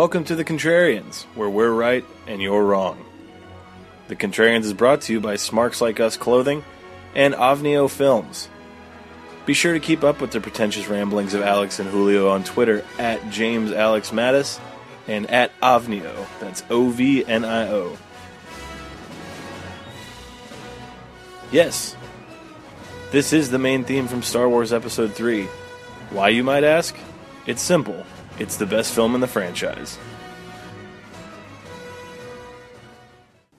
Welcome to The Contrarians, where we're right and you're wrong. The Contrarians is brought to you by Smarks Like Us Clothing and Ovnio Films. Be sure to keep up with the pretentious ramblings of Alex and Julio on Twitter at James Alex Mattis and at Ovnio. That's O V N I O. Yes, this is the main theme from Star Wars Episode 3. Why, you might ask? It's simple it's the best film in the franchise.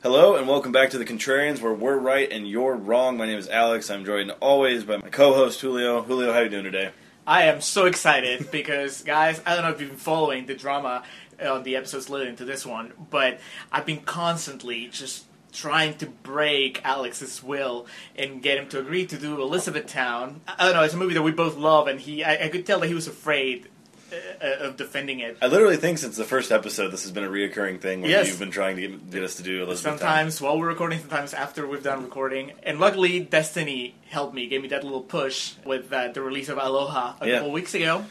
Hello, and welcome back to The Contrarians, where we're right and you're wrong. My name is Alex. I'm joined always by my co host, Julio. Julio, how are you doing today? I am so excited because, guys, I don't know if you've been following the drama on the episodes leading to this one, but I've been constantly just trying to break Alex's will and get him to agree to do Elizabethtown. I don't know, it's a movie that we both love, and he I, I could tell that he was afraid uh, of defending it. I literally think since the first episode, this has been a reoccurring thing where Yes. you've been trying to get, get us to do Elizabeth. Sometimes while we're recording, sometimes after we've done recording. And luckily, Destiny helped me, gave me that little push with uh, the release of Aloha a Yeah. couple weeks ago,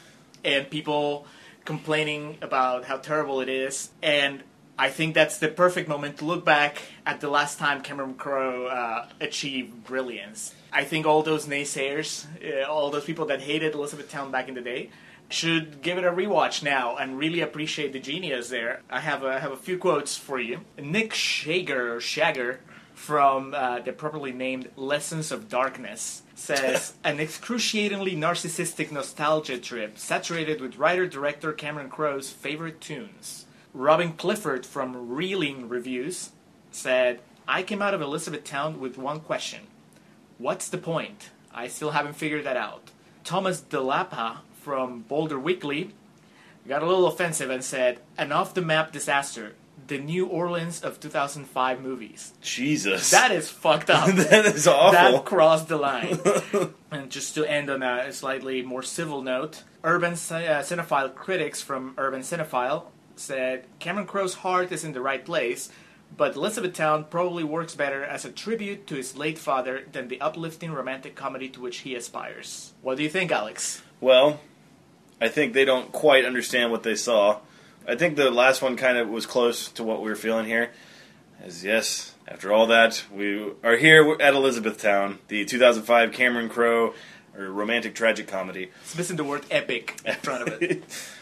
and people complaining about how terrible it is. And I think that's the perfect moment to look back at the last time Cameron Crowe uh, achieved brilliance. I think all those naysayers, uh, all those people that hated Elizabethtown back in the day, should give it a rewatch now and really appreciate the genius there. I have a, I have a few quotes for you. Nick Schager, Shagger, from uh, the properly named Lessons of Darkness, says an excruciatingly narcissistic nostalgia trip saturated with writer-director Cameron Crowe's favorite tunes. Robin Clifford from Reeling Reviews said, I came out of Elizabethtown with one question. What's the point? I still haven't figured that out. Thomas DeLapa from Boulder Weekly got a little offensive and said, an off the map disaster. The New Orleans of 2005 movies. Jesus. That is fucked up. that is awful. That crossed the line. and just to end on a slightly more civil note, Urban uh, Cinephile critics from Urban Cinephile said Cameron Crowe's heart is in the right place, but Elizabethtown probably works better as a tribute to his late father than the uplifting romantic comedy to which he aspires. What do you think, Alex? Well, I think they don't quite understand what they saw. I think the last one kind of was close to what we were feeling here. As yes, after all that, we are here at Elizabethtown, the 2005 Cameron Crowe or romantic tragic comedy. It's missing the word epic in front of it.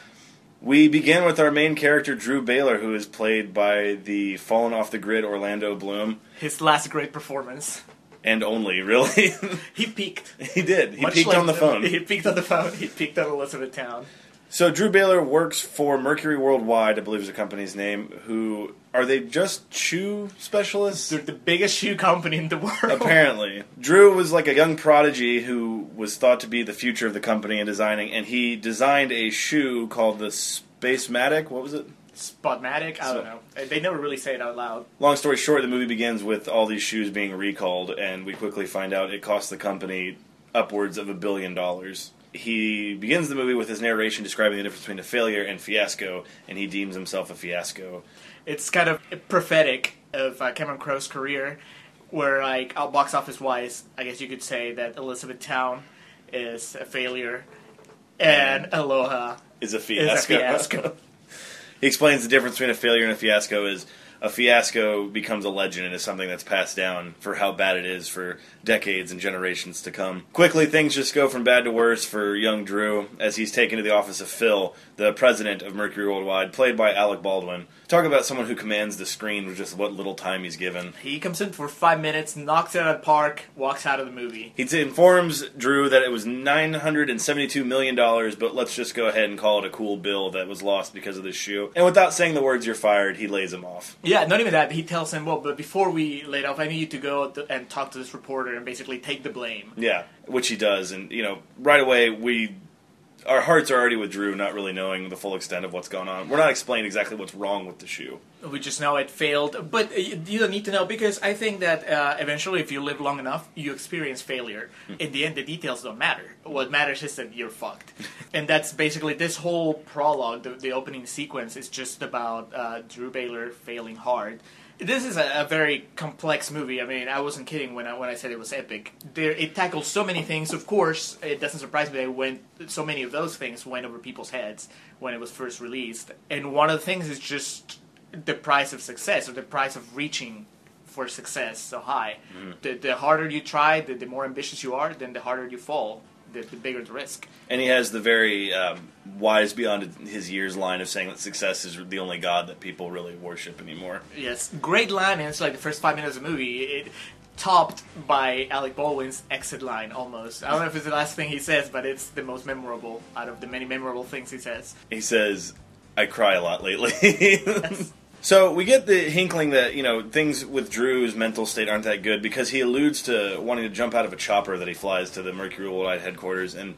We begin with our main character Drew Baylor, who is played by the fallen off the grid Orlando Bloom, His last great performance. And only really He peaked. he did. He Much peaked like on the phone. He peaked on the phone. He peaked on Elizabethtown. So Drew Baylor works for Mercury Worldwide, I believe is the company's name. Who are they? Just shoe specialists? They're the biggest shoe company in the world. Apparently, Drew was like a young prodigy who was thought to be the future of the company in designing, and he designed a shoe called the Spacematic. What was it? Spotmatic? I don't know. They never really say it out loud. Long story short, the movie begins with all these shoes being recalled, and we quickly find out it cost the company upwards of a billion dollars. He begins the movie with his narration describing the difference between a failure and fiasco, and he deems himself a fiasco. It's kind of prophetic of uh, Cameron Crowe's career, where, like, out box office wise, I guess you could say that Elizabethtown is a failure, and Aloha Is a is a fiasco. He explains the difference between a failure and a fiasco is a fiasco becomes a legend and is something that's passed down for how bad it is for decades and generations to come. Quickly, things just go from bad to worse for young Drew as he's taken to the office of Phil, the president of Mercury Worldwide, played by Alec Baldwin. Talk about someone who commands the screen with just what little time he's given. he comes in for five minutes, knocks it out of the park, walks out of the movie. He informs Drew that it was $972 million, but let's just go ahead and call it a cool bill that was lost because of this shoe. And without saying the words, you're fired, he lays him off. Yeah, not even that. He tells him, well, but before we laid off, I need you to go and talk to this reporter and basically take the blame. Yeah, which he does, and you know, right away we, our hearts are already with Drew, not really knowing the full extent of what's going on. We're not explaining exactly what's wrong with the shoe. We just know it failed, but you you don't need to know because I think that uh, eventually, if you live long enough, you experience failure. In the end, the details don't matter. What matters is that you're fucked, and that's basically this whole prologue. The, the opening sequence is just about uh, Drew Baylor failing hard, This is a, a very complex movie. I mean, I wasn't kidding when I when I said it was epic. There, it tackles so many things. Of course, it doesn't surprise me that went so many of those things went over people's heads when it was first released. And one of the things is just the price of success or the price of reaching for success so high. Mm-hmm. The, the harder you try, the, the more ambitious you are, then the harder you fall. The, the bigger the risk. And he has the very um, wise beyond his years line of saying that success is the only god that people really worship anymore. Yes, great line, and it's like the first five minutes of the movie. It topped by Alec Baldwin's exit line almost. I don't know if it's the last thing he says, but it's the most memorable out of the many memorable things he says. He says, "I cry a lot lately." So we get the hinkling that you know things with Drew's mental state aren't that good because he alludes to wanting to jump out of a chopper that he flies to the Mercury Worldwide headquarters, and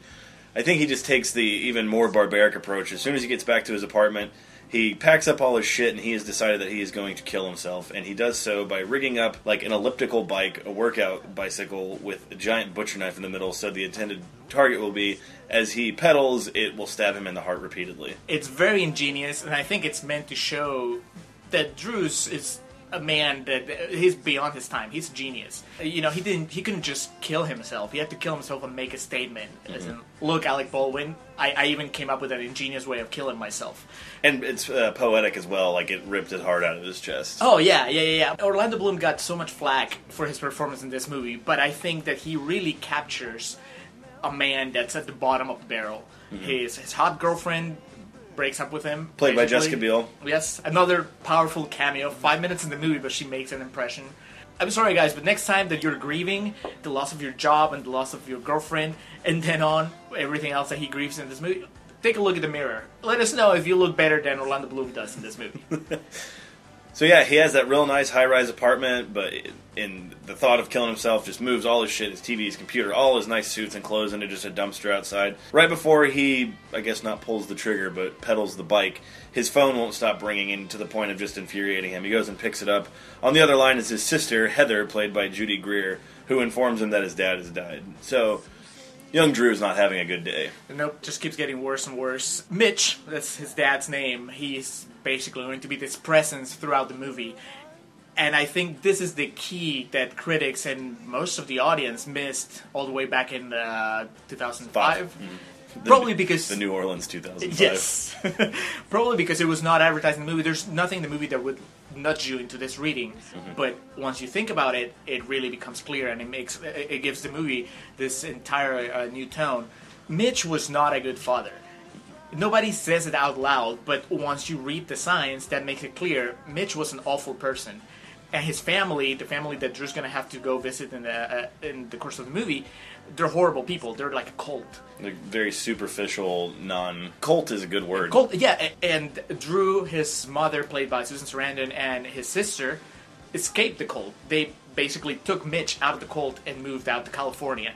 I think he just takes the even more barbaric approach. As soon as he gets back to his apartment, he packs up all his shit and he has decided that he is going to kill himself, and he does so by rigging up like an elliptical bike, a workout bicycle with a giant butcher knife in the middle, so the intended target will be as he pedals, it will stab him in the heart repeatedly. It's very ingenious, and I think it's meant to show that Drews is a man that he's beyond his time. He's a genius. You know, he didn't. He couldn't just kill himself. He had to kill himself and make a statement. As in, look, Alec Baldwin. I, I even came up with an ingenious way of killing myself. And it's uh, poetic as well. Like it ripped his heart out of his chest. Oh yeah, yeah, yeah, yeah. Orlando Bloom got so much flack for his performance in this movie, but I think that he really captures a man that's at the bottom of the barrel. His his hot girlfriend breaks up with him. Played by. Jessica Biel. Yes, another powerful cameo. Five minutes in the movie, but she makes an impression. I'm sorry, guys, but next time that you're grieving the loss of your job and the loss of your girlfriend, and then on everything else that he grieves in this movie, take a look at the mirror. Let us know if you look better than Orlando Bloom does in this movie. So yeah, he has that real nice high-rise apartment, but in the thought of killing himself, just moves all his shit, his TV, his computer, all his nice suits and clothes into just a dumpster outside. Right before he, I guess, not pulls the trigger, but pedals the bike, his phone won't stop ringing, in to the point of just infuriating him. He goes and picks it up. On the other line is his sister Heather, played by Judy Greer, who informs him that his dad has died. So. Young Drew's not having a good day. Nope, just keeps getting worse and worse. Mitch, that's his dad's name, he's basically going to be this presence throughout the movie. And I think this is the key that critics and most of the audience missed all the way back in uh, 2005. Five. The- Probably because the New Orleans 2005. Yes, probably because it was not advertised in the movie. There's nothing in the movie that would nudge you into this reading, but once you think about it, it really becomes clear, and it makes it gives the movie this entire uh, new tone. Mitch was not a good father. Nobody says it out loud, but once you read the signs, that makes it clear. Mitch was an awful person, and his family, the family that Drew's gonna have to go visit in the uh, in the course of the movie, they're horrible people. They're like a cult. Like very superficial, non cult is a good word. Cult, yeah, and Drew, his mother, played by Susan Sarandon, and his sister escaped the cult. They basically took Mitch out of the cult and moved out to California.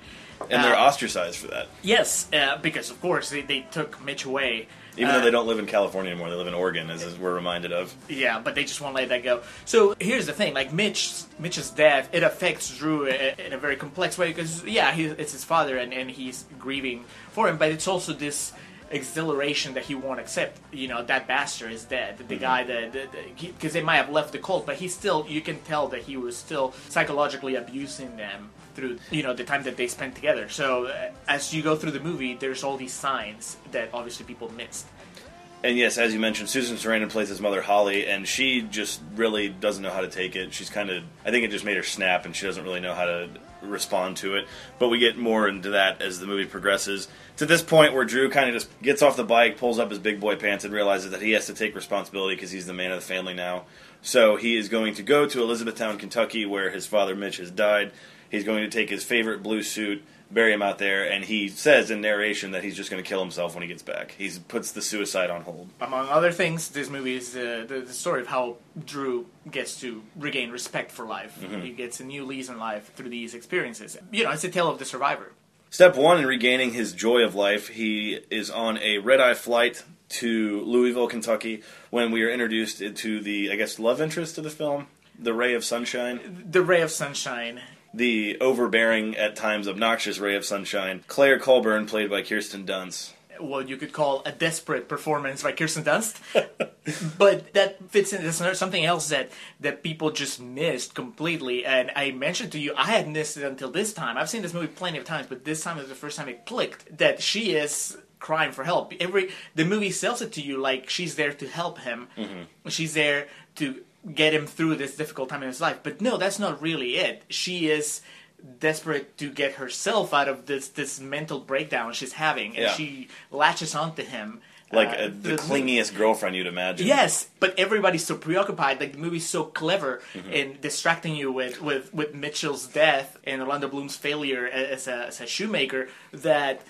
And they're Uh, ostracized for that. Yes, uh, because of course they, they took Mitch away. Even Uh, though they don't live in California anymore, they live in Oregon, as we're reminded of. Yeah, but they just won't let that go. So here's the thing: like Mitch, Mitch's death, it affects Drew i- in a very complex way because yeah, he, it's his father and, and he's grieving for him, but it's also this exhilaration that he won't accept. You know, that bastard is dead. The guy that because they might have left the cult, but he still you can tell that he was still psychologically abusing them through you know the time that they spent together. So uh, as you go through the movie, there's all these signs that obviously people missed. And yes, as you mentioned, Susan Sarandon plays his mother Holly, and she just really doesn't know how to take it. She's kind of, I think it just made her snap, and she doesn't really know how to respond to it. But we get more into that as the movie progresses. To this point where Drew kind of just gets off the bike, pulls up his big boy pants, and realizes that he has to take responsibility because he's the man of the family now. So he is going to go to Elizabethtown, Kentucky, where his father Mitch has died. He's going to take his favorite blue suit, bury him out there, and he says in narration that he's just going to kill himself when he gets back. He puts the suicide on hold. among other things, this movie is uh, the, the story of how Drew gets to regain respect for life. He gets a new lease on life through these experiences. You know, it's a tale of the survivor. Step one in regaining his joy of life, he is on a red eye flight to Louisville, Kentucky, when we are introduced to the, I guess, love interest of the film, the ray of sunshine, The ray of sunshine. The overbearing, at times obnoxious ray of sunshine, Claire Colburn, played by Kirsten Dunst. what you could call a desperate performance by Kirsten Dunst. but that fits in something else that, that people just missed completely. And I mentioned to you, I had missed it until this time. I've seen this movie plenty of times, but this time is the first time it clicked that she is crying for help. Every the movie sells it to you like she's there to help him. Mm-hmm. She's there to get him through this difficult time in his life. But no, that's not really it. She is desperate to get herself out of this this mental breakdown she's having, and Yeah. she latches onto him. Like uh, uh, the the- clingiest girlfriend you'd imagine. Yes, but everybody's so preoccupied. Like the movie's so clever Mm-hmm. in distracting you with, with, with Mitchell's death and Orlando Bloom's failure as a, as a shoemaker that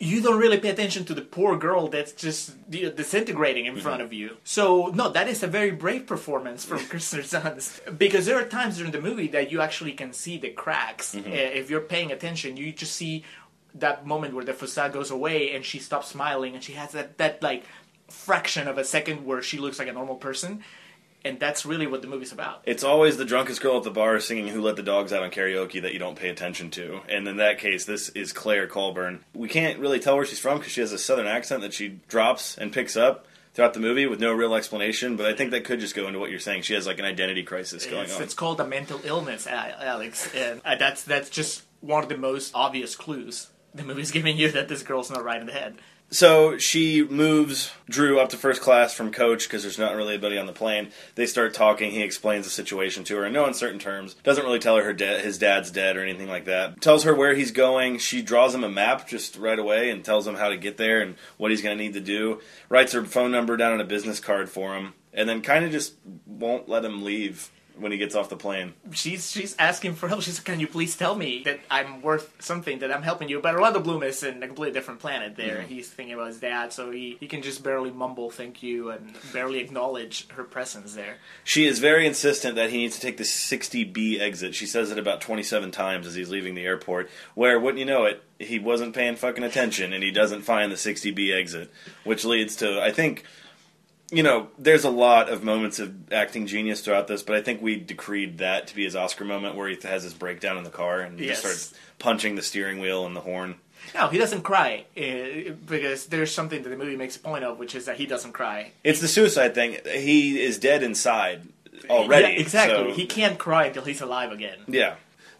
you don't really pay attention to the poor girl that's just disintegrating in front of you. So no, that is a very brave performance from Kristen Dunst because there are times during the movie that you actually can see the cracks. Uh, If you're paying attention, you just see that moment where the facade goes away and she stops smiling and she has that that like fraction of a second where she looks like a normal person. And that's really what the movie's about. It's always the drunkest girl at the bar singing "Who Let the Dogs Out" on karaoke that you don't pay attention to. And in that case, this is Claire Colburn. We can't really tell where she's from because she has a southern accent that she drops and picks up throughout the movie with no real explanation. But I think that could just go into what you're saying. She has like an identity crisis going It's, on. it's called a mental illness, Alex, and uh, that's that's just one of the most obvious clues the movie's giving you that this girl's not right in the head. So she moves Drew up to first class from coach because there's not really anybody on the plane. They start talking. He explains the situation to her in no uncertain terms. Doesn't really tell her, her da- his dad's dead or anything like that. Tells her where he's going. She draws him a map just right away and tells him how to get there and what he's going to need to do. Writes her phone number down on a business card for him, and then kind of just won't let him leave when he gets off the plane. She's she's asking for help. She's like, "Can you please tell me that I'm worth something, that I'm helping you?" But Orlando Bloom is in a completely different planet. There, mm-hmm. he's thinking about his dad, so he, he can just barely mumble "thank you" and barely acknowledge her presence there. She is very insistent that he needs to take the 60B exit. She says it about 27 times as he's leaving the airport. Where, wouldn't you know it, he wasn't paying fucking attention and he doesn't find the 60B exit, which leads to, I think, you know, there's a lot of moments of acting genius throughout this, but I think we decreed that to be his Oscar moment where he has his breakdown in the car and he Yes. just starts punching the steering wheel and the horn. No, he doesn't cry uh, because there's something that the movie makes a point of, which is that he doesn't cry. It's the suicide thing. He is dead inside already. Yeah, exactly. so- He can't cry until he's alive again. Yeah.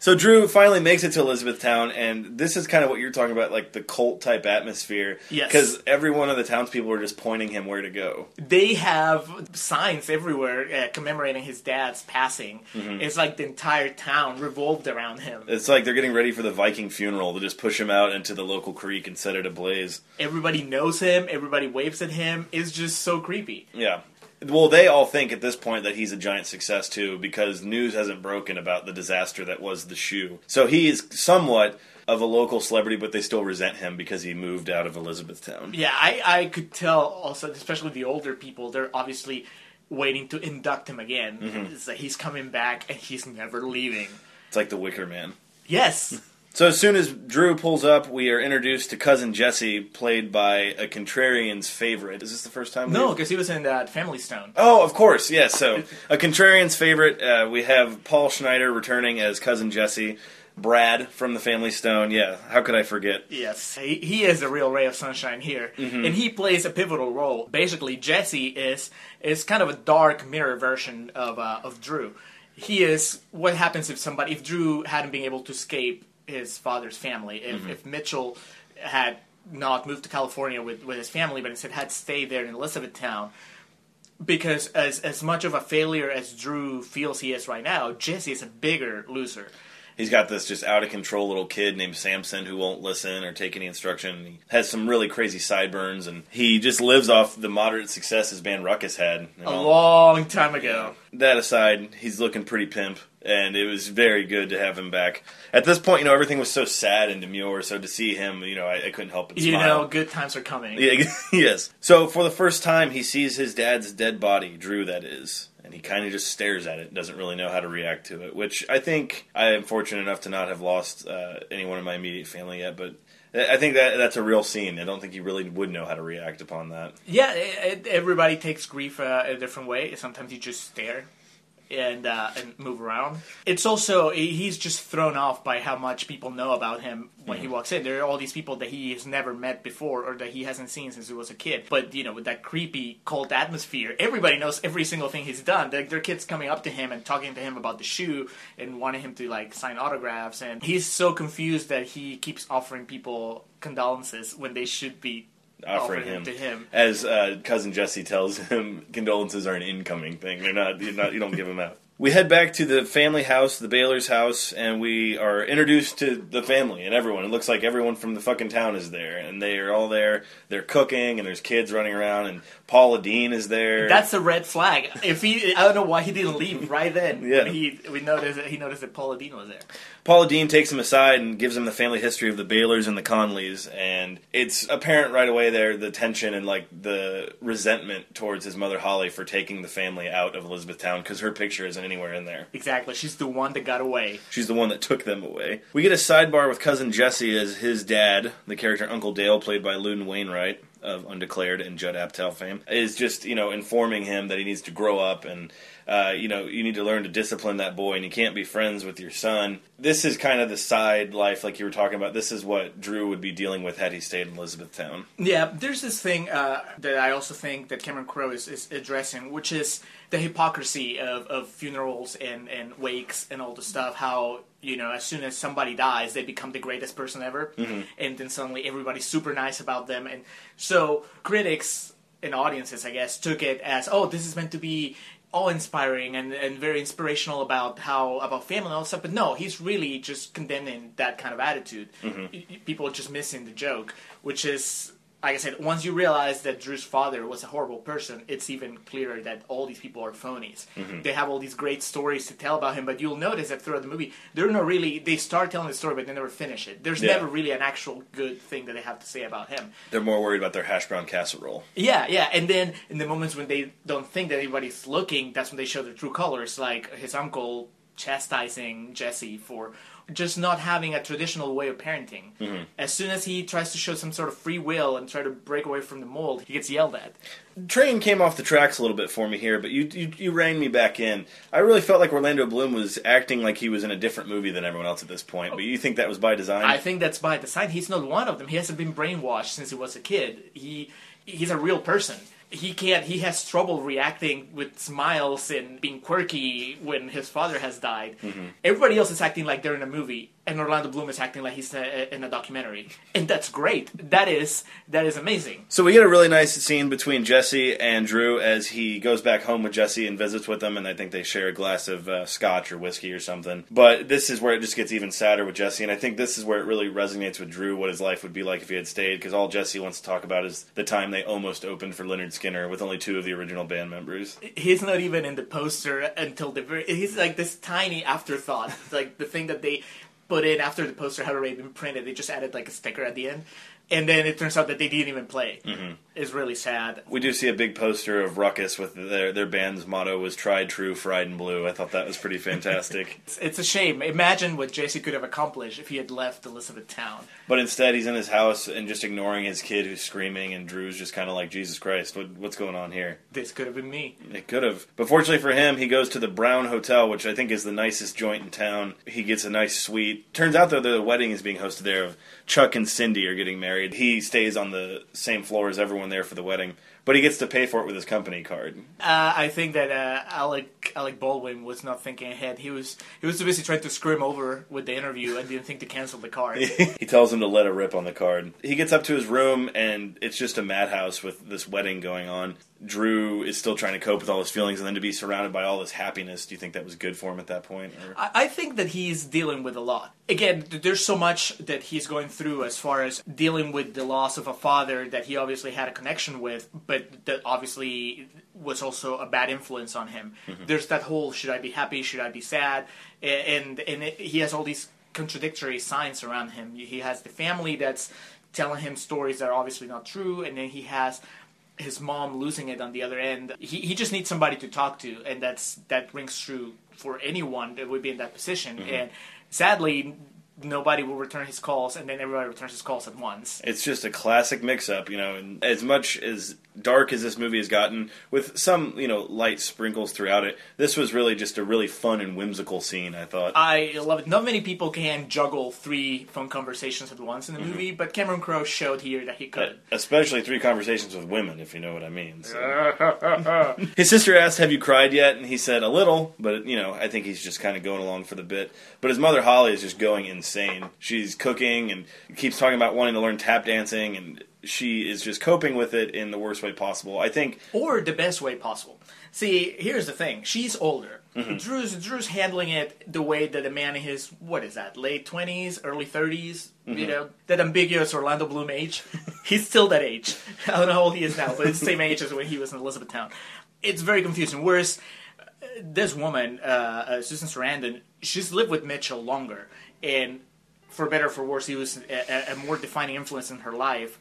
So Drew finally makes it to Elizabethtown, and this is kind of what you're talking about, like the cult type atmosphere. Yes. Because every one of the townspeople are just pointing him where to go. They have signs everywhere uh, commemorating his dad's passing. Mm-hmm. It's like the entire town revolved around him. It's like they're getting ready for the Viking funeral. to just push him out into the local creek and set it ablaze. Everybody knows him. Everybody waves at him. It's just so creepy. Yeah. Well, they all think at this point that he's a giant success too, because news hasn't broken about the disaster that was the shoe. So he is somewhat of a local celebrity, but they still resent him because he moved out of Elizabethtown. Yeah, I, I could tell also, especially the older people, they're obviously waiting to induct him again. Mm-hmm. Like he's coming back and he's never leaving. It's like the Wicker Man. Yes. So as soon as Drew pulls up, we are introduced to cousin Jesse, played by a contrarian's favorite. Is this the first time? no, because he was in that Family Stone. Oh, of course, yes. So a contrarian's favorite. Uh, we have Paul Schneider returning as cousin Jesse. Brad from the Family Stone. Yeah, how could I forget? Yes, he, he is a real ray of sunshine here, Mm-hmm. and he plays a pivotal role. Basically, Jesse is is kind of a dark mirror version of uh, of Drew. He is what happens if somebody if Drew hadn't been able to escape his father's family, if, Mm-hmm. if Mitchell had not moved to California with, with his family, but instead had stayed there in Elizabethtown. Because as as much of a failure as Drew feels he is right now, Jesse is a bigger loser. He's got this just out of control little kid named Samson who won't listen or take any instruction. He has some really crazy sideburns, and he just lives off the moderate success his band Ruckus had. you A long time ago. that aside, he's looking pretty pimp, and it was very good to have him back. At this point, you know, everything was so sad and demure, so to see him, you know, I, I couldn't help but smile. You smile. know, good times are coming. Yeah, yes. So for the first time, he sees his dad's dead body, Drew, that is, and he kind of just stares at it, doesn't really know how to react to it. Which I think I am fortunate enough to not have lost uh, anyone in my immediate family yet, but. I think that that's a real scene. I don't think he really would know how to react upon that. Yeah, it, it- everybody takes grief uh, a different way. Sometimes you just stare and uh, and move around. It's also he's just thrown off by how much people know about him when he walks in. There are all these people that he has never met before or that he hasn't seen since he was a kid. But you know, with that creepy cult atmosphere, everybody knows every single thing he's done. There, there are kids coming up to him and talking to him about the shoe and wanting him to like sign autographs, and he's so confused that he keeps offering people condolences when they should be offering him. to him. As uh, cousin Jesse tells him, condolences are an incoming thing. They're not. You're not. You don't give them out. We head back to the family house, the Baylor's house, and we are introduced to the family and everyone. It looks like everyone from the fucking town is there, and they are all there. They're cooking, and there's kids running around, and Paula Deen is there. That's a red flag. If he, I don't know why he didn't leave right then. Yeah. He we noticed that he noticed that Paula Deen was there. Paula Deen takes him aside and gives him the family history of the Baylors and the Conleys, and it's apparent right away there the tension and like the resentment towards his mother Holly for taking the family out of Elizabethtown because her picture isn't anywhere in there. Exactly. She's the one that got away. She's the one that took them away. We get a sidebar with cousin Jesse as his dad, the character Uncle Dale, played by Loudon Wainwright of Undeclared and Judd Apatow fame, is just you know informing him that he needs to grow up and uh, you know you need to learn to discipline that boy and you can't be friends with your son. This is kind of the side life, like you were talking about. This is what Drew would be dealing with had he stayed in Elizabethtown. Yeah, there's this thing uh, that I also think that Cameron Crowe is, is addressing, which is the hypocrisy of, of funerals and, and wakes and all the stuff. How you know, as soon as somebody dies, they become the greatest person ever, mm-hmm. and then suddenly everybody's super nice about them. And so critics and audiences, I guess, took it as, oh, this is meant to be awe-inspiring and, and very inspirational about how about family and all stuff. But no, he's really just condemning that kind of attitude. Mm-hmm. Y- People are just missing the joke, which is. Like I said, once you realize that Drew's father was a horrible person, it's even clearer that all these people are phonies. Mm-hmm. They have all these great stories to tell about him, but you'll notice that throughout the movie, they're not really. They start telling the story, but they never finish it. There's Yeah. never really an actual good thing that they have to say about him. They're more worried about their hash brown casserole. Yeah, yeah, and then in the moments when they don't think that anybody's looking, that's when they show their true colors, like his uncle chastising Jesse for just not having a traditional way of parenting. Mm-hmm. As soon as he tries to show some sort of free will and try to break away from the mold, he gets yelled at. Train came off the tracks a little bit for me here, but you, you you reined me back in. I really felt like Orlando Bloom was acting like he was in a different movie than everyone else at this point. But you think that was by design? I think that's by design. He's not one of them. He hasn't been brainwashed since he was a kid. He he's a real person. He can't. He has trouble reacting with smiles and being quirky when his father has died. Mm-hmm. Everybody else is acting like they're in a movie, and Orlando Bloom is acting like he's a, in a documentary, and that's great. That is that is amazing. So we get a really nice scene between Jesse and Drew as he goes back home with Jesse and visits with them, and I think they share a glass of uh, scotch or whiskey or something. But this is where it just gets even sadder with Jesse, and I think this is where it really resonates with Drew what his life would be like if he had stayed, because all Jesse wants to talk about is the time they almost opened for Lynyrd Skynyrd with only two of the original band members. He's not even in the poster until the very. He's like this tiny afterthought, like the thing that they put in after the poster had already been printed. They just added like a sticker at the end, and then it turns out that they didn't even play. Mm-hmm. It's really sad. We do see a big poster of Ruckus with their their band's motto was "Tried True, Fried and Blue." I thought that was pretty fantastic. It's, it's a shame. Imagine what Jesse could have accomplished if he had left Elizabethtown. But instead, he's in his house and just ignoring his kid who's screaming, and Drew's just kind of like, Jesus Christ, what, what's going on here? This could have been me. It could have. But fortunately for him, he goes to the Brown Hotel, which I think is the nicest joint in town. He gets a nice suite. Turns out, though, the wedding is being hosted there. Chuck and Cindy are getting married. He stays on the same floor as everyone there for the wedding, but he gets to pay for it with his company card. Uh, I think that uh, Alec Alec Baldwin was not thinking ahead. He was he was too busy trying to screw him over with the interview and didn't think to cancel the card. he tells him to let it rip on the card. He gets up to his room, and it's just a madhouse with this wedding going on. Drew is still trying to cope with all his feelings, and then to be surrounded by all this happiness. Do you think that was good for him at that point? I I think that he's dealing with a lot. Again, there's so much that he's going through as far as dealing with the loss of a father that he obviously had a connection with, but that obviously was also a bad influence on him. Mm-hmm. There's that whole should I be happy, should I be sad, and and it, he has all these contradictory signs around him. He has the family that's telling him stories that are obviously not true, and then he has his mom losing it on the other end. He he just needs somebody to talk to, and that's that rings true for anyone that would be in that position. Mm-hmm. And sadly, nobody will return his calls, and then everybody returns his calls at once. It's just a classic mix-up, you know. And as much as dark as this movie has gotten, with some you know light sprinkles throughout it, this was really just a really fun and whimsical scene. I thought. I love it. Not many people can juggle three phone conversations at once in the mm-hmm. movie, but Cameron Crowe showed here that he could. Especially three conversations with women, if you know what I mean. So. His sister asked, "Have you cried yet?" And he said, "A little," but you know, I think he's just kind of going along for the bit. But his mother Holly is just going insane. She's cooking and keeps talking about wanting to learn tap dancing, and she is just coping with it in the worst way possible. I think or the best way possible. See, here's the thing: she's older. Drew's Drew's handling it the way that a man in his what is that late twenties, early 30s You know that ambiguous Orlando Bloom age. He's still that age. I don't know how old he is now, but it's the same age as when he was in Elizabethtown. It's very confusing. Whereas uh, this woman, uh, uh, Susan Sarandon, she's lived with Mitchell longer, and for better or for worse, he was a, a- more defining influence in her life.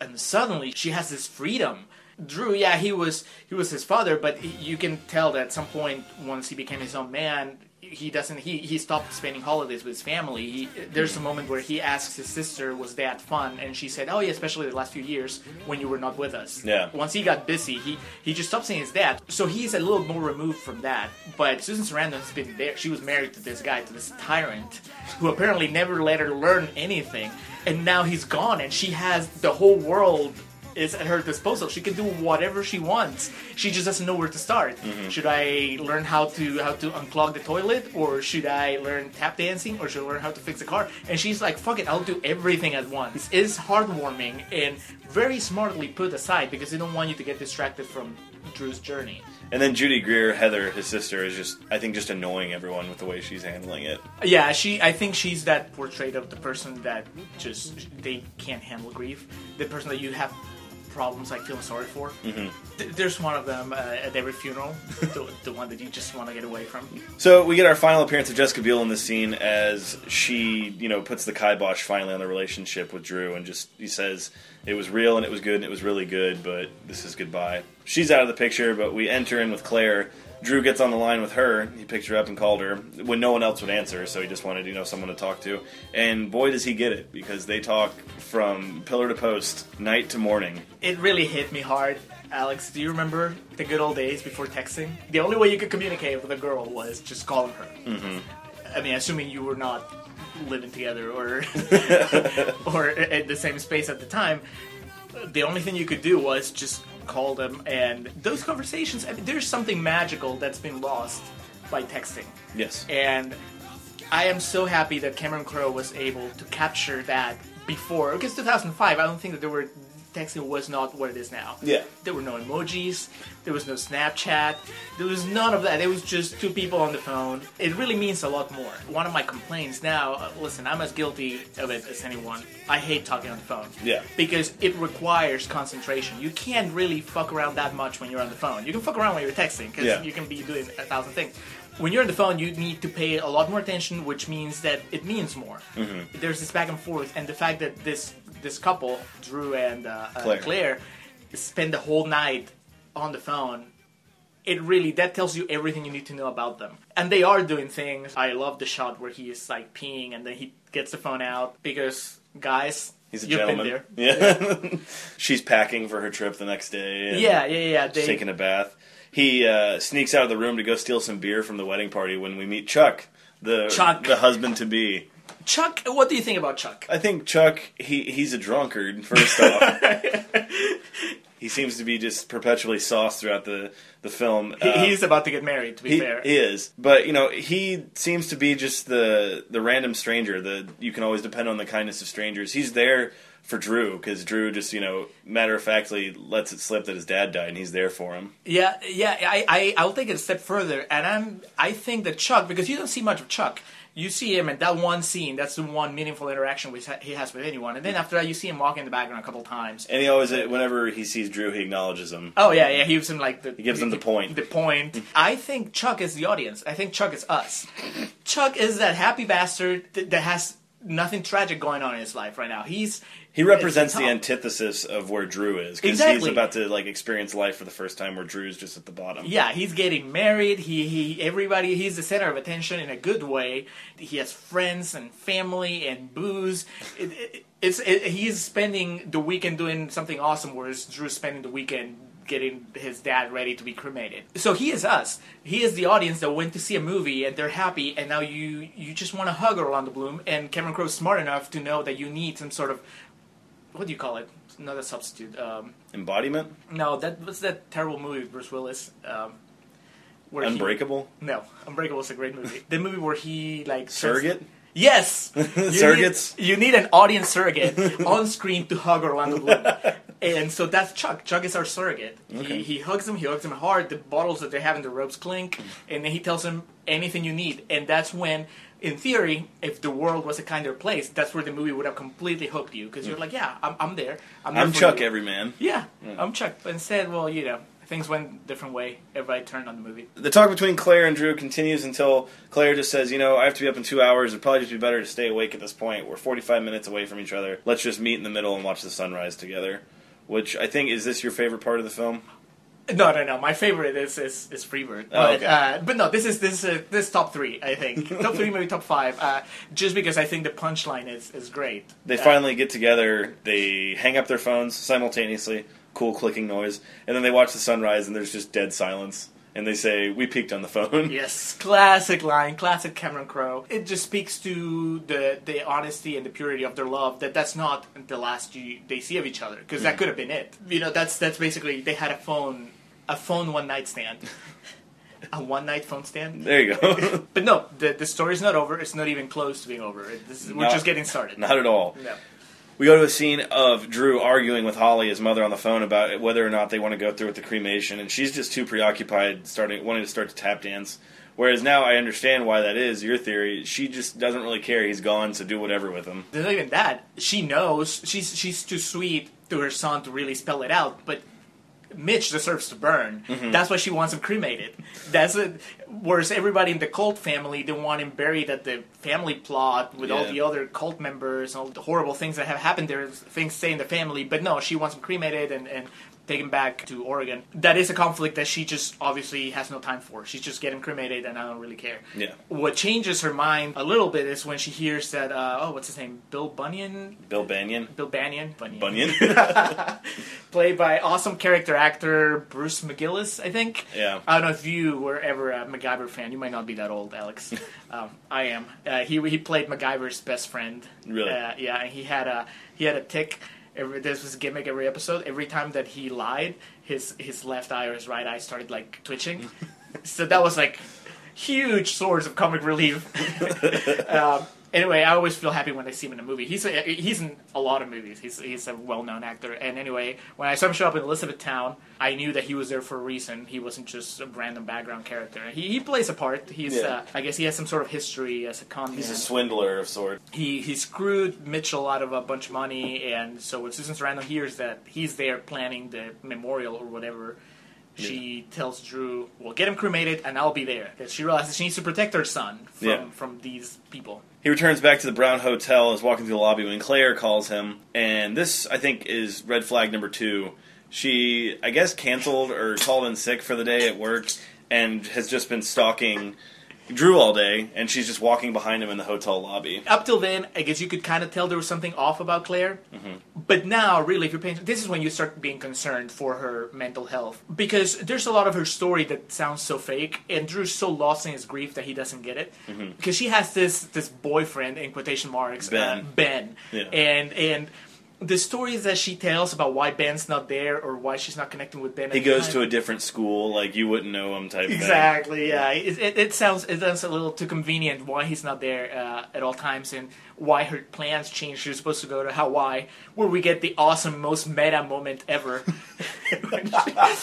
And suddenly, she has this freedom. Drew, yeah, he was he was his father, but you can tell that at some point, once he became his own man, he doesn't he, he stopped spending holidays with his family. He, there's a moment where he asks his sister, "Was that fun?" And she said, "Oh yeah, especially the last few years when you were not with us." Yeah. Once he got busy, he he just stopped seeing his dad. So he's a little more removed from that. But Susan Sarandon has been there. She was married to this guy, to this tyrant, who apparently never let her learn anything. And now he's gone, and she has the whole world is at her disposal. She can do whatever she wants. She just doesn't know where to start. Mm-hmm. Should I learn how to how to unclog the toilet, or should I learn tap dancing, or should I learn how to fix a car? And she's like, "Fuck it, I'll do everything at once." It's heartwarming and very smartly put aside because they don't want you to get distracted from Drew's journey. And then Judy Greer, Heather, his sister, is just I think just annoying everyone with the way she's handling it. Yeah, she. I think she's that portrait of the person that just they can't handle grief. The person that you have problems like feeling sorry for. Mm-hmm. Th- there's one of them uh, at every funeral. the, the one that you just want to get away from. So we get our final appearance of Jessica Biel in this scene as she, you know, puts the kibosh finally on the relationship with Drew and just he says it was real and it was good and it was really good, but this is goodbye. She's out of the picture, but we enter in with Claire. Drew gets on the line with her. He picked her up and called her when no one else would answer, so he just wanted, you know, someone to talk to. And boy, does he get it because they talk from pillar to post, night to morning. It really hit me hard. Alex, do you remember the good old days before texting? The only way you could communicate with a girl was just calling her. Mm-hmm. I mean, assuming you were not living together or or at the same space at the time, the only thing you could do was just call them. And those conversations, I mean, there's something magical that's been lost by texting. Yes. And I am so happy that Cameron Crowe was able to capture that before. Because 2005, I don't think that there were texting was not what it is now. Yeah. There were no emojis. There was no Snapchat. There was none of that. It was just two people on the phone. It really means a lot more. One of my complaints now, uh, listen, I'm as guilty of it as anyone. I hate talking on the phone. Yeah. Because it requires concentration. You can't really fuck around that much when you're on the phone. You can fuck around when you're texting because Yeah. you can be doing a thousand things. When you're on the phone, you need to pay a lot more attention, which means that it means more. Mm-hmm. There's this back and forth, and the fact that this this couple, Drew and uh, uh, Claire. Claire, spend the whole night on the phone. It really that tells you everything you need to know about them, and they are doing things. I love the shot where he is like peeing, and then he gets the phone out because guys, He's a you've gentleman. there. Yeah. She's packing for her trip the next day. and Yeah, yeah, yeah. They, taking a bath. He uh, sneaks out of the room to go steal some beer from the wedding party when we meet Chuck, the Chuck. the husband to be. Chuck, what do you think about Chuck? I think Chuck he he's a drunkard first off. he seems to be just perpetually sauced throughout the the film. He, Uh, he's about to get married. To be he fair, is, but you know, he seems to be just the the random stranger. The you can always depend on the kindness of strangers. He's there for Drew because Drew just you know matter of factly lets it slip that his dad died, and he's there for him. Yeah, yeah. I, I, I'll take it a step further, and I'm, I think that Chuck, because you don't see much of Chuck, you see him in that one scene. That's the one meaningful interaction with, he has with anyone, and then mm-hmm. after that, you see him walking in the background a couple times. And he always, whenever he sees Drew, he acknowledges him. Oh yeah, yeah. He gives him like the. He gives him the point. The point. Mm-hmm. I think Chuck is the audience. I think Chuck is us. Chuck is that happy bastard that has nothing tragic going on in his life right now. He's He represents the antithesis of where Drew is because he's about to like experience life for the first time, where Drew's just at the bottom. Yeah, he's getting married. He he everybody he's the center of attention in a good way. He has friends and family and booze. It, it, it's it, he's spending the weekend doing something awesome, whereas Drew's spending the weekend getting his dad ready to be cremated. So he is us. He is the audience that went to see a movie and they're happy, and now you you just want to hug Orlando Bloom. And Cameron Crowe's smart enough to know that you need some sort of what do you call it? Not a substitute. Um, Embodiment, no, that was that terrible movie with Bruce Willis. Um, where he- unbreakable, no, Unbreakable is a great movie. The movie where he like surrogate. Yes, You Surrogates? Need, you need an audience surrogate on screen to hug Orlando Bloom, and so that's Chuck. Chuck is our surrogate. Okay. He, he hugs him. He hugs him hard. The bottles that they have in the ropes clink, and then he tells him anything you need. And that's when, in theory, if the world was a kinder place, that's where the movie would have completely hooked you because you're mm. like, yeah, I'm, I'm there. I'm, there I'm Chuck you. Everyman. Yeah, I'm Chuck. But instead, well, you know, things went a different way. Everybody turned on the movie. The talk between Claire and Drew continues until Claire just says, "You know, I have to be up in two hours. It'd probably just be better to stay awake at this point. We're 45 minutes away from each other. Let's just meet in the middle and watch the sunrise together." Which I think is this your favorite part of the film? No, no, no. My favorite is is, is Freebird. Oh, But, okay. uh, but no, this is this is this top three. I think top three, maybe top five. Uh, just because I think the punchline is is great. They Uh, finally get together. They hang up their phones simultaneously. Cool clicking noise, and then they watch the sunrise, and there's just dead silence. And they say, "We peaked on the phone." Yes, classic line, classic Cameron Crowe. It just speaks to the the honesty and the purity of their love. That that's not the last you, they see of each other because that could have been it. You know, that's that's basically they had a phone, a phone one night stand, a one night phone stand. There you go. But no, the the story's not over. It's not even close to being over. It, this is, we're Not- just getting started. Not at all. No. We go to a scene of Drew arguing with Holly, his mother, on the phone about whether or not they want to go through with the cremation, and she's just too preoccupied, starting wanting to start to tap dance. Whereas now I understand why that is. Your theory, she just doesn't really care. He's gone, so do whatever with him. There's not even that. She knows she's she's too sweet to her son to really spell it out, but Mitch deserves to burn. Mm-hmm. That's why she wants him cremated. That's it. Whereas everybody in the cult family, they want him buried at the family plot with all the other cult members and all the horrible things that have happened there. Things stay in the family, but no, she wants him cremated and, and taken back to Oregon. That is a conflict that she just obviously has no time for. She's just getting cremated, and I don't really care. Yeah. What changes her mind a little bit is when she hears that, uh, oh, what's his name? Bill Bunyan? Bill Banyan, Bill Banyan? Bunyan. Bunyan. Played by awesome character actor Bruce McGillis, I think. Yeah. I don't know if you were ever a MacGyver fan. You might not be that old, Alex. um, I am. Uh, he he played MacGyver's best friend. Really? Uh, yeah, and he had a he had a tick. Every, this was a gimmick every episode. Every time that he lied, his his left eye or his right eye started like twitching. so that was like huge source of comic relief. um, anyway, I always feel happy when I see him in a movie. He's a, he's in a lot of movies. He's he's a well known actor. And anyway, when I saw him show up in Elizabethtown, I knew that he was there for a reason. He wasn't just a random background character. He he plays a part. He's Yeah. uh, I guess he has some sort of history as a con He's man. a swindler of sorts. he he screwed Mitchell out of a bunch of money, and so when Susan Sarandon hears that he's there planning the memorial or whatever, she tells Drew, "Well, get him cremated, and I'll be there." Because she realizes she needs to protect her son from Yeah. from these people. He returns back to the Brown Hotel, is walking through the lobby when Claire calls him, and this I think is red flag number two. She, I guess, canceled or called in sick for the day at work, and has just been stalking Drew all day, and she's just walking behind him in the hotel lobby. Up till then, I guess you could kind of tell there was something off about Claire. Mm-hmm. But now, really, if you're paying, this is when you start being concerned for her mental health because there's a lot of her story that sounds so fake, and Drew's so lost in his grief that he doesn't get it because she has this this boyfriend in quotation marks, Mm-hmm. Ben. uh, Ben, Yeah. and and. The stories that she tells about why Ben's not there or why she's not connecting with Ben. He goes to a different school, like you wouldn't know him type thing. Exactly. Yeah. It, it, it sounds it sounds a little too convenient why he's not there uh, at all times and why her plans changed. She was supposed to go to Hawaii, where we get the awesome, most meta moment ever.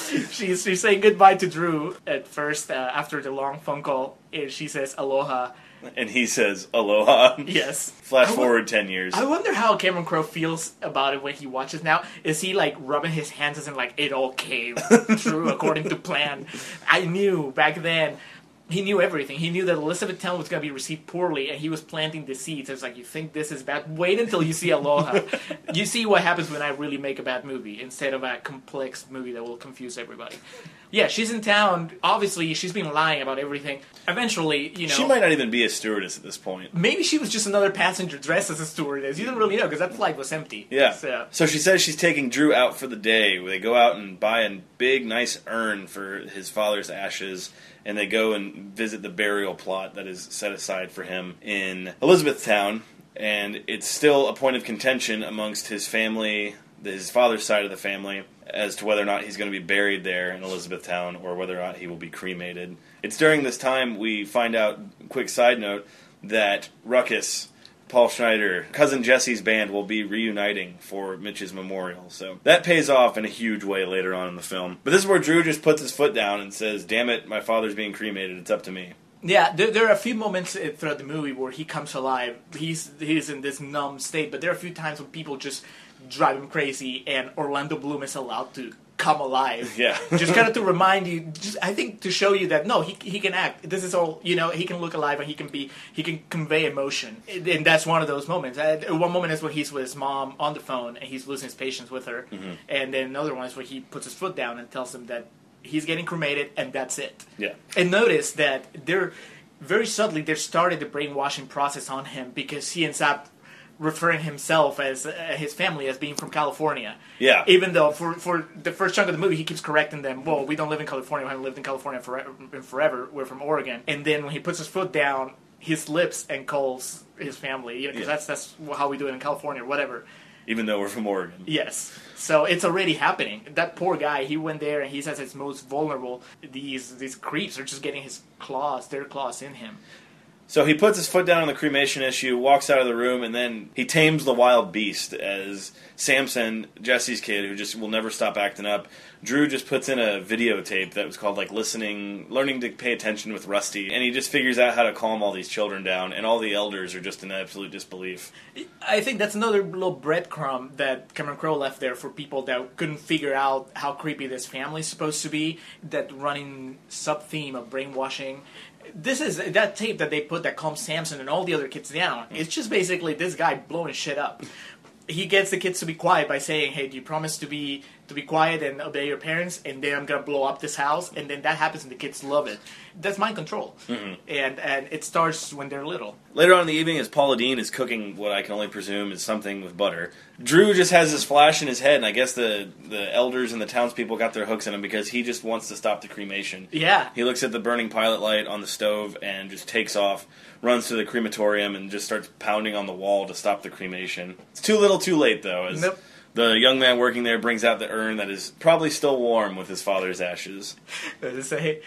She- she's she's saying goodbye to Drew at first uh, after the long phone call. And she says aloha. And he says, Aloha. Yes. Flash wo- forward 10 years. I wonder how Cameron Crowe feels about it when he watches now. Is he like rubbing his hands as in like it all came true according to plan? I knew back then he knew everything. He knew that Elizabeth Town was going to be received poorly, and he was planting the seeds. It's like, you think this is bad? Wait until you see Aloha. you see what happens when I really make a bad movie instead of a complex movie that will confuse everybody. Yeah, she's in town. Obviously, she's been lying about everything. Eventually, you know, She might not even be a stewardess at this point. maybe she was just another passenger dressed as a stewardess. You don't really know because that flight was empty. Yeah. So, So she says she's taking Drew out for the day. They go out and buy a big, nice urn for his father's ashes, and they go and visit the burial plot that is set aside for him in Elizabethtown. And it's still a point of contention amongst his family, his father's side of the family, as to whether or not he's going to be buried there in Elizabethtown or whether or not he will be cremated. It's during this time we find out, quick side note, that Ruckus Paul Schneider, cousin Jesse's band will be reuniting for Mitch's memorial. So that pays off in a huge way later on in the film. But this is where Drew just puts his foot down and says, "Damn it, my father's being cremated. It's up to me." Yeah, there, there are a few moments uh, throughout the movie where he comes alive. He's he's in this numb state, but there are a few times when people just drive him crazy, and Orlando Bloom is allowed to come alive. Yeah. just kind of to remind you, just I think to show you that no, he he can act. This is all you know. He can look alive, and he can be he can convey emotion, and that's one of those moments. One moment is when he's with his mom on the phone, and he's losing his patience with her, mm-hmm. and then another one is where he puts his foot down and tells him that he's getting cremated, and that's it. Yeah. And notice that they're very subtly they started the brainwashing process on him because he ends up referring himself as uh, his family as being from California. Yeah. Even though for for the first chunk of the movie he keeps correcting them. Well, we don't live in California. We haven't lived in California forever. Forever. We're from Oregon. And then when he puts his foot down, he slips and calls his family. You know, because Yeah. that's that's how we do it in California. or Whatever. Even though we're from Oregon. Yes. So it's already happening. That poor guy, he went there and he's at his most vulnerable. These these creeps are just getting his claws, their claws in him. So he puts his foot down on the cremation issue, walks out of the room, and then he tames the wild beast as Samson, Jesse's kid, who just will never stop acting up. Drew just puts in a videotape that was called like listening, learning to pay attention with Rusty, and he just figures out how to calm all these children down, and all the elders are just in absolute disbelief. I think that's another little breadcrumb that Cameron Crowe left there for people that couldn't figure out how creepy this family's supposed to be. That running sub theme of brainwashing. This is that tape that they put that calms Samson and all the other kids down. Mm-hmm. It's just basically this guy blowing shit up. He gets the kids to be quiet by saying, "Hey, do you promise to be to be quiet and obey your parents?" And then I'm gonna blow up this house, and then that happens, and the kids love it. That's mind control, mm-hmm. and and it starts when they're little. Later on in the evening, as Paula Deen is cooking what I can only presume is something with butter, Drew just has this flash in his head, and I guess the, the elders and the townspeople got their hooks in him because he just wants to stop the cremation. Yeah, He looks at the burning pilot light on the stove and just takes off, runs to the crematorium, and just starts pounding on the wall to stop the cremation. It's too little too late, though, as Nope. The young man working there brings out the urn that is probably still warm with his father's ashes. They say,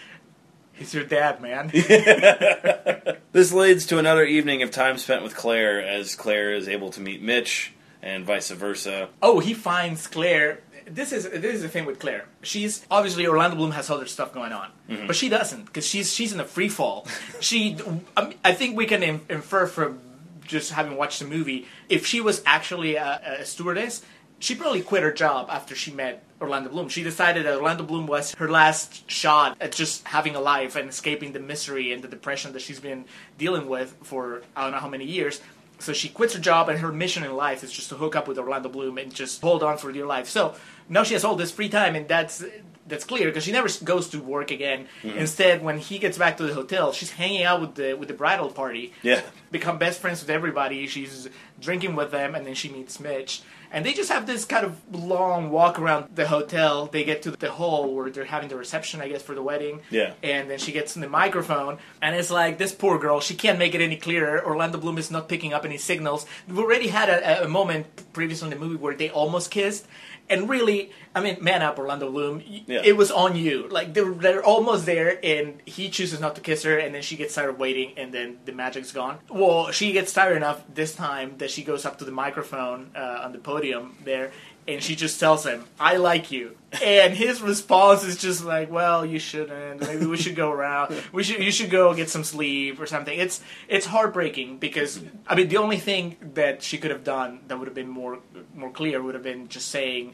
"He's your dad, man." This leads to another evening of time spent with Claire, as Claire is able to meet Mitch, and vice versa. oh, he finds Claire. This is this is the thing with Claire. She's obviously Orlando Bloom has other stuff going on, mm-hmm. but she doesn't because she's she's in a free fall. she, I, think we can infer from just having watched the movie if she was actually a, a stewardess, she probably quit her job after she met Orlando Bloom. She decided that Orlando Bloom was her last shot at just having a life and escaping the misery and the depression that she's been dealing with for I don't know how many years. So she quits her job, and her mission in life is just to hook up with Orlando Bloom and just hold on for dear life. So now she has all this free time, and that's that's clear because she never goes to work again. Instead, when he gets back to the hotel, she's hanging out with the with the bridal party Yeah. become best friends with everybody. She's drinking with them, and then she meets Mitch. And they just have this kind of long walk around the hotel. They get to the hall where they're having the reception, I guess, for the wedding. Yeah. And then she gets in the microphone, and it's like, this poor girl, she can't make it any clearer. Orlando Bloom is not picking up any signals. We already had a, a moment previously in the movie where they almost kissed. And really, I mean, man up, Orlando Bloom. Yeah. It was on you. Like, they're, they're almost there, and he chooses not to kiss her, and then she gets tired of waiting, and then the magic's gone. Well, she gets tired enough this time that she goes up to the microphone uh, on the podium there, and she just tells him, I like you. And his response is just like, well, you shouldn't. Maybe we should go around. We should, you should go get some sleep or something. It's, it's heartbreaking because, I mean, the only thing that she could have done that would have been more, more clear would have been just saying,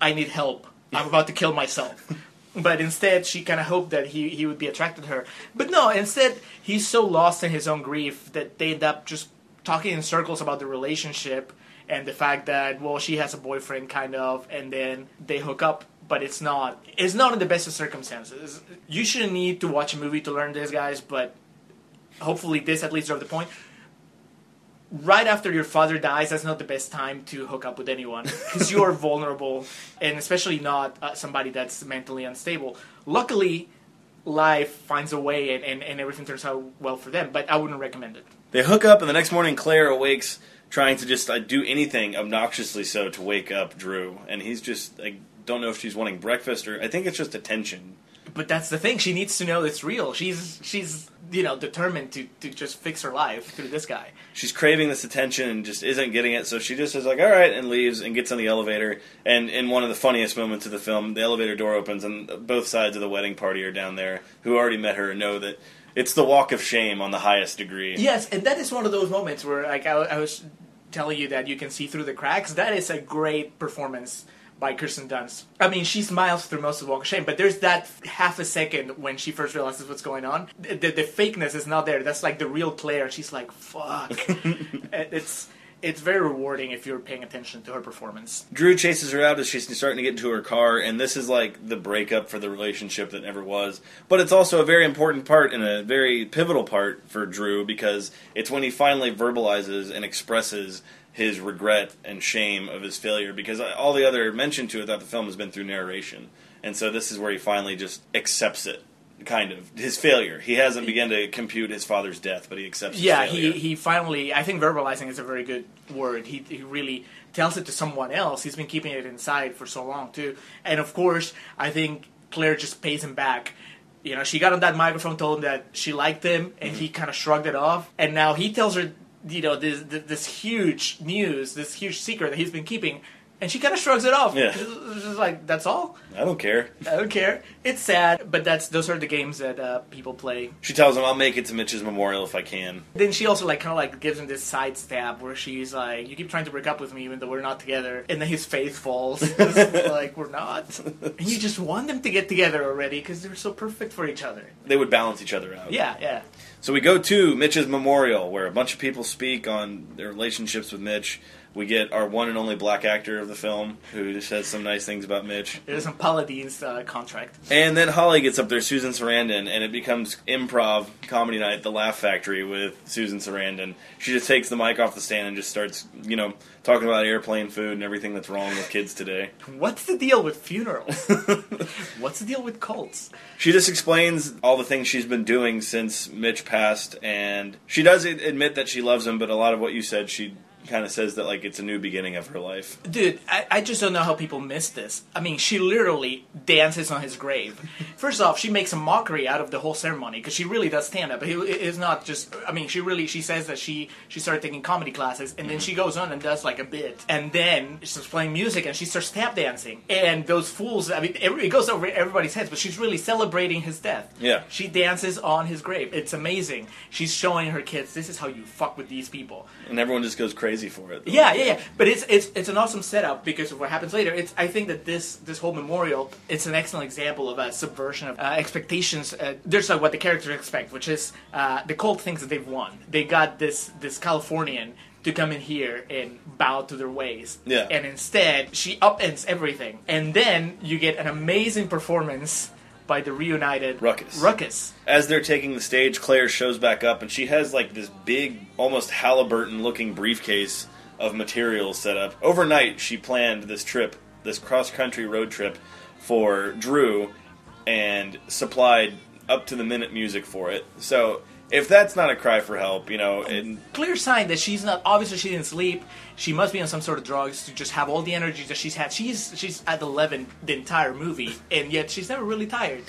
I need help. I'm about to kill myself. But instead, she kind of hoped that he, he would be attracted to her. But no, instead, he's so lost in his own grief that they end up just talking in circles about the relationship and the fact that, well, she has a boyfriend, kind of, and then they hook up. But it's not. It's not in the best of circumstances. You shouldn't need to watch a movie to learn this, guys. But hopefully, this at least drove the point right after your father dies, that's not the best time to hook up with anyone because you are vulnerable, and especially not uh, somebody that's mentally unstable. Luckily, life finds a way, and, and, and everything turns out well for them. But I wouldn't recommend it. They hook up, and the next morning, Claire awakes trying to just uh, do anything obnoxiously so to wake up Drew, and he's just like don't know if she's wanting breakfast or I think it's just attention. But that's the thing; she needs to know it's real. She's she's you know determined to to just fix her life through this guy. She's craving this attention and just isn't getting it, so she just is like, "All right," and leaves and gets on the elevator. And in one of the funniest moments of the film, the elevator door opens and both sides of the wedding party are down there, who already met her and know that it's the walk of shame on the highest degree. Yes, and that is one of those moments where like I, I was telling you that you can see through the cracks. That is a great performance by Kirsten Dunst. I mean, she smiles through most of Walk of Shame, but there's that half a second when she first realizes what's going on. The, the, the fakeness is not there. That's like the real Claire. She's like, fuck. it's it's very rewarding if you're paying attention to her performance. Drew chases her out as she's starting to get into her car, and this is like the breakup for the relationship that never was. But it's also a very important part and a very pivotal part for Drew because it's when he finally verbalizes and expresses his regret and shame of his failure because all the other mention to it throughout the film has been through narration. And so this is where he finally just accepts it kind of his failure. He hasn't begun to compute his father's death, but he accepts. Yeah, he he finally. I think verbalizing is a very good word. He he really tells it to someone else. He's been keeping it inside for so long too, and of course, I think Claire just pays him back. You know, she got on that microphone, told him that she liked him, and mm-hmm. he kind of shrugged it off. And now he tells her you know this, this huge news, this huge secret that he's been keeping, and she kind of shrugs it off. Yeah, she's like, "That's all." I don't care. I don't care. It's sad, but that's those are the games that uh, people play. She tells him, "I'll make it to Mitch's memorial if I can." Then she also like kind of like gives him this side stab where she's like, "You keep trying to break up with me even though we're not together," and then his face falls. like we're not. And you just want them to get together already because they're so perfect for each other. They would balance each other out. Yeah, yeah. So we go to Mitch's memorial where a bunch of people speak on their relationships with Mitch. We get our one and only black actor of the film who says some nice things about Mitch. There's some Paladin's uh, contract. And then Holly gets up there, Susan Sarandon, and it becomes improv comedy night, The Laugh Factory with Susan Sarandon. She just takes the mic off the stand and just starts, you know, talking about airplane food and everything that's wrong with kids today. What's the deal with funerals? What's the deal with cults? She just explains all the things she's been doing since Mitch passed, and she does admit that she loves him, but a lot of what you said she kind of says that like it's a new beginning of her life. Dude, I, I just don't know how people miss this. I mean, she literally dances on his grave. First off, she makes a mockery out of the whole ceremony because she really does stand up. It is not just. I mean, she really she says that she she started taking comedy classes and then mm-hmm. she goes on and does like a bit and then she's playing music and she starts tap dancing and those fools. I mean, it goes over everybody's heads, but she's really celebrating his death. Yeah, she dances on his grave. It's amazing. She's showing her kids this is how you fuck with these people, and everyone just goes crazy crazy for it. Though. Yeah, yeah, yeah. But it's it's it's an awesome setup because of what happens later. It's I think that this this whole memorial it's an excellent example of a subversion of uh, expectations. Uh, there's like what the characters expect, which is uh, the cult thinks that they've won. They got this this Californian to come in here and bow to their ways. Yeah. And instead, she upends everything. And then you get an amazing performance by the reunited Ruckus. Ruckus. As they're taking the stage, Claire shows back up, and she has like this big, almost Halliburton-looking briefcase of materials set up. Overnight, she planned this trip, this cross-country road trip, for Drew, and supplied up to the minute music for it. So if that's not a cry for help, you know, and clear sign that she's not. Obviously, she didn't sleep. She must be on some sort of drugs to just have all the energy that she's had. She's she's at eleven the entire movie, and yet she's never really tired.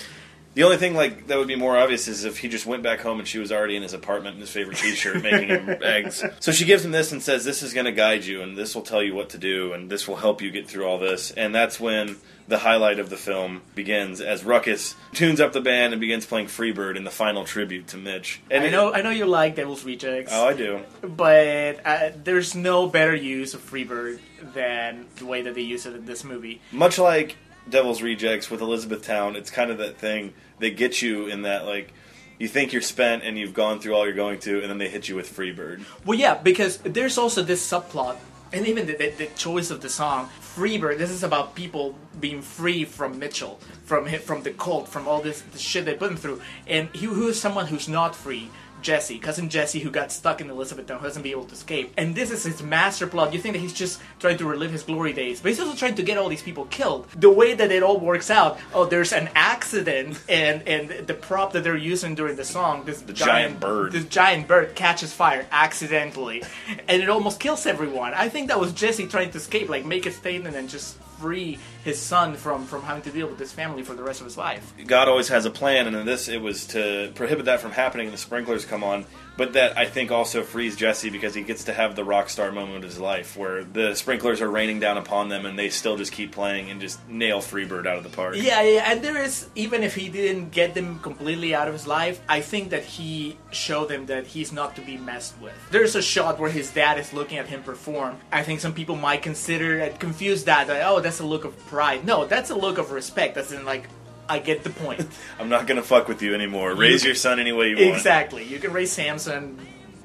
The only thing like that would be more obvious is if he just went back home and she was already in his apartment in his favorite T-shirt making him eggs. So she gives him this and says, "This is going to guide you, and this will tell you what to do, and this will help you get through all this." And that's when the highlight of the film begins as Ruckus tunes up the band and begins playing Freebird in the final tribute to Mitch. And I know, I know you like Devil's Rejects. Oh, I do. But uh, there's no better use of Freebird than the way that they use it in this movie. Much like Devil's Rejects with Elizabethtown, it's kind of that thing they get you in that like you think you're spent and you've gone through all you're going to, and then they hit you with Freebird. Well, yeah, because there's also this subplot, and even the, the, the choice of the song, Freebird. This is about people being free from Mitchell, from from the cult, from all this, this shit they put him through, and he who is someone who's not free. Jesse, cousin Jesse, who got stuck in Elizabethtown, who hasn't been able to escape. And this is his master plot. You think that he's just trying to relive his glory days, but he's also trying to get all these people killed. The way that it all works out, oh, there's an accident, and and the prop that they're using during the song, this giant bird. this giant bird catches fire accidentally, and it almost kills everyone. I think that was Jesse trying to escape, like make a statement and just free his son from from having to deal with this family for the rest of his life. God always has a plan, and in this, it was to prohibit that from happening. and The sprinklers come on, but that I think also frees Jesse because he gets to have the rock star moment of his life, where the sprinklers are raining down upon them, and they still just keep playing and just nail Freebird out of the park. Yeah, yeah, and there is even if he didn't get them completely out of his life, I think that he showed them that he's not to be messed with. There's a shot where his dad is looking at him perform. I think some people might consider and confuse that. Like, oh, that's a look of pride. No, that's a look of respect. That's in like, I get the point. I'm not gonna fuck with you anymore. Raise your son any way you want. exactly. You can raise Samson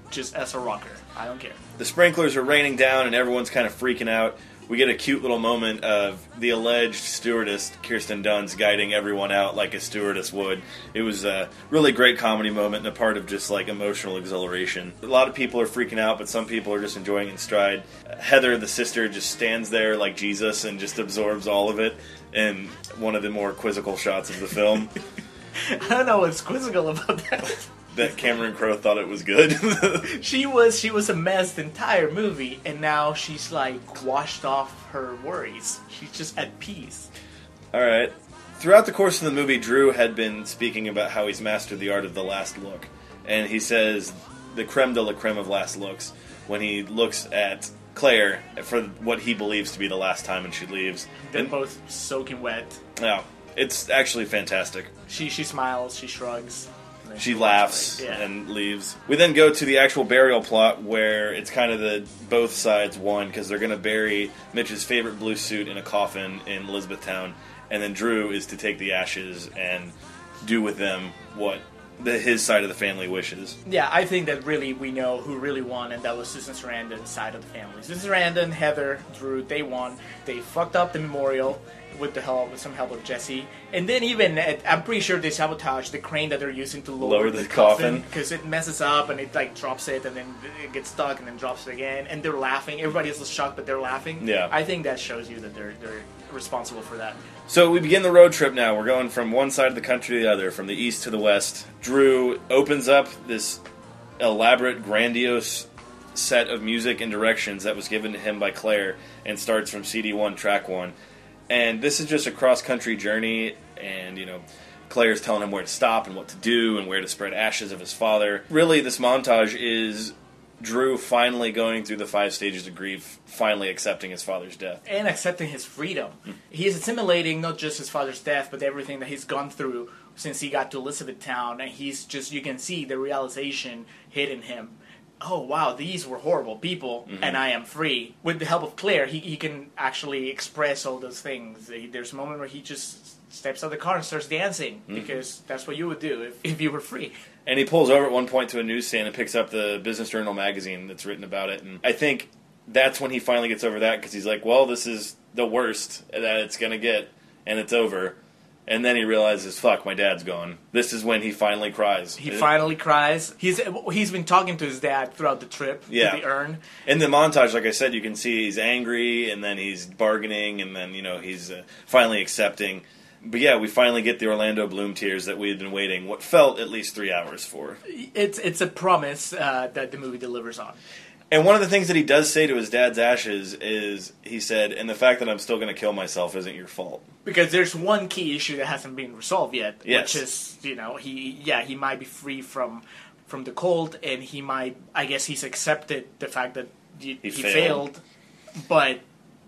just as a rocker. I don't care. The sprinklers are raining down, and everyone's kind of freaking out. We get a cute little moment of the alleged stewardess, Kirsten Dunst, guiding everyone out like a stewardess would. It was a really great comedy moment and a part of just like emotional exhilaration. A lot of people are freaking out, but some people are just enjoying it in stride. Heather, the sister, just stands there like Jesus and just absorbs all of it. And one of the more quizzical shots of the film I don't know what's quizzical about that. that Cameron Crowe thought it was good. she was she was a mess the entire movie, and now she's like washed off her worries. She's just at peace. All right. Throughout the course of the movie, Drew had been speaking about how he's mastered the art of the last look. And he says the creme de la creme of last looks when he looks at Claire for what he believes to be the last time and she leaves. They're And, both soaking wet. yeah, it's actually fantastic. She she smiles, she shrugs. She laughs. Yeah. and leaves. We then go to the actual burial plot where it's kind of the both sides won because they're going to bury Mitch's favorite blue suit in a coffin in Elizabethtown, and then Drew is to take the ashes and do with them what the, his side of the family wishes. Yeah, I think that really we know who really won, and that was Susan Sarandon's side of the family. Susan Sarandon, Heather, Drew, they won. They fucked up the memorial with the help, with some help of Jesse, and then even uh, I'm pretty sure they sabotaged the crane that they're using to lower, Lower the coffin. because it messes up and it like drops it, and then it gets stuck and then drops it again, and they're laughing. Everybody's shocked, but they're laughing. Yeah. I think that shows you that they're they're responsible for that. So we begin the road trip now. We're going from one side of the country to the other, from the east to the west. Drew opens up this elaborate, grandiose set of music and directions that was given to him by Claire and starts from CD1, track 1. And this is just a cross country journey, and, you know, Claire's telling him where to stop and what to do and where to spread ashes of his father. Really, this montage is Drew finally going through the five stages of grief, finally accepting his father's death. and accepting his freedom. Hmm. He's assimilating not just his father's death, but everything that he's gone through since he got to Elizabethtown, and he's just you can see the realization hitting him. Oh wow, these were horrible people, mm-hmm. and I am free. With the help of Claire, he, he can actually express all those things. There's a moment where he just steps out of the car and starts dancing because that's what you would do if, if you were free. And he pulls over at one point to a newsstand and picks up the Business Journal magazine that's written about it. And I think that's when he finally gets over that because he's like, well, this is the worst that it's going to get, and it's over. And then he realizes, fuck, my dad's gone. This is when he finally cries. He finally cries. He's he's been talking to his dad throughout the trip Yeah. to the urn. In the montage, like I said, you can see he's angry, and then he's bargaining, and then, you know, he's uh, finally accepting. But yeah, we finally get the Orlando Bloom tears that we had been waiting, what felt at least three hours for. It's it's a promise uh, that the movie delivers on. And one of the things that he does say to his dad's ashes is he said, "And the fact that I'm still going to kill myself isn't your fault." Because there's one key issue that hasn't been resolved yet, Yes. which is you know he yeah he might be free from from the cold and he might I guess he's accepted the fact that he, He he, failed. failed. but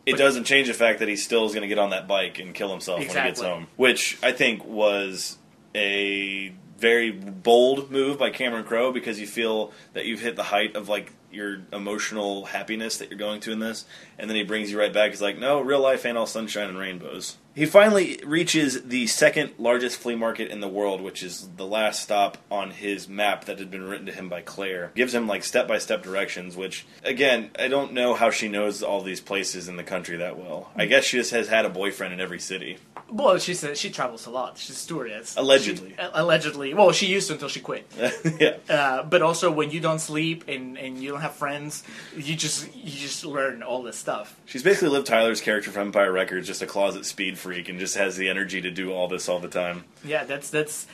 It doesn't change the fact that he still is going to get on that bike and kill himself when he gets Exactly. home, which I think was a very bold move by Cameron Crowe because you feel that you've hit the height of like your emotional happiness that you're going to in this, and then he brings you right back. He's like, "No, real life ain't all sunshine and rainbows." He finally reaches the second largest flea market in the world, which is the last stop on his map that had been written to him by Claire. Gives him like step by step directions, which again, I don't know how she knows all these places in the country that well. I guess she just has had a boyfriend in every city. Well, she said she travels a lot. She's a stewardess. Allegedly. She- allegedly. Well, she used to until she quit. yeah. Uh, but also, when you don't sleep and, and you don't have friends, you just you just learn all this stuff. She's basically Liv Tyler's character from Empire Records, just a closet speed freak, and just has the energy to do all this all the time. Yeah, that's that's.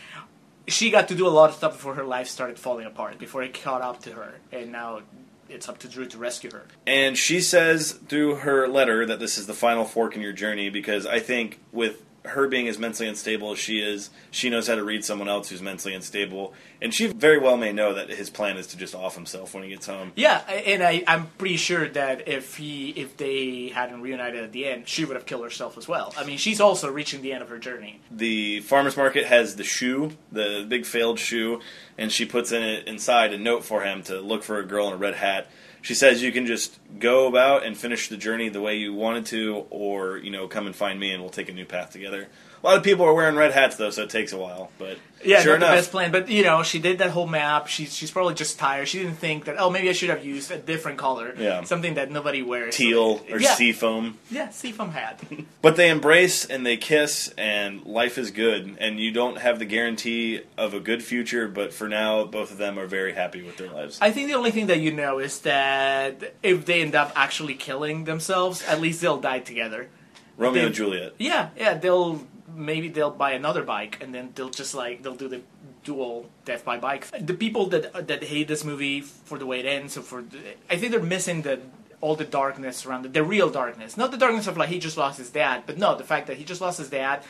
She got to do a lot of stuff before her life started falling apart. Before it caught up to her, and now it's up to Drew to rescue her. And she says through her letter that this is the final fork in your journey because I think with her being as mentally unstable as she is, she knows how to read someone else who's mentally unstable. And she very well may know that his plan is to just off himself when he gets home. Yeah, and I, I'm pretty sure that if he if they hadn't reunited at the end, she would have killed herself as well. I mean, she's also reaching the end of her journey. The farmer's market has the shoe, the big failed shoe, and she puts in it inside a note for him to look for a girl in a red hat. She says you can just go about and finish the journey the way you wanted to, or you know, come and find me and we'll take a new path together. A lot of people are wearing red hats though, so it takes a while. But Yeah, sure not enough, the best plan. But you know, she did that whole map. She's she's probably just tired. She didn't think that. Oh, maybe I should have used a different color. Yeah. something that nobody wears. teal or yeah. sea foam. Yeah, seafoam hat. But they embrace and they kiss, and life is good. And you don't have the guarantee of a good future, but for now, both of them are very happy with their lives. I think the only thing that you know is that if they end up actually killing themselves, at least they'll die together. Romeo they- and Juliet. Yeah, yeah, they'll maybe they'll buy another bike and then they'll just like they'll do the dual death by bike. The people that that hate this movie for the way it ends, or for the, I think they're missing the all the darkness around it, the real darkness, not the darkness of like he just lost his dad, but no, the fact that he just lost his dad.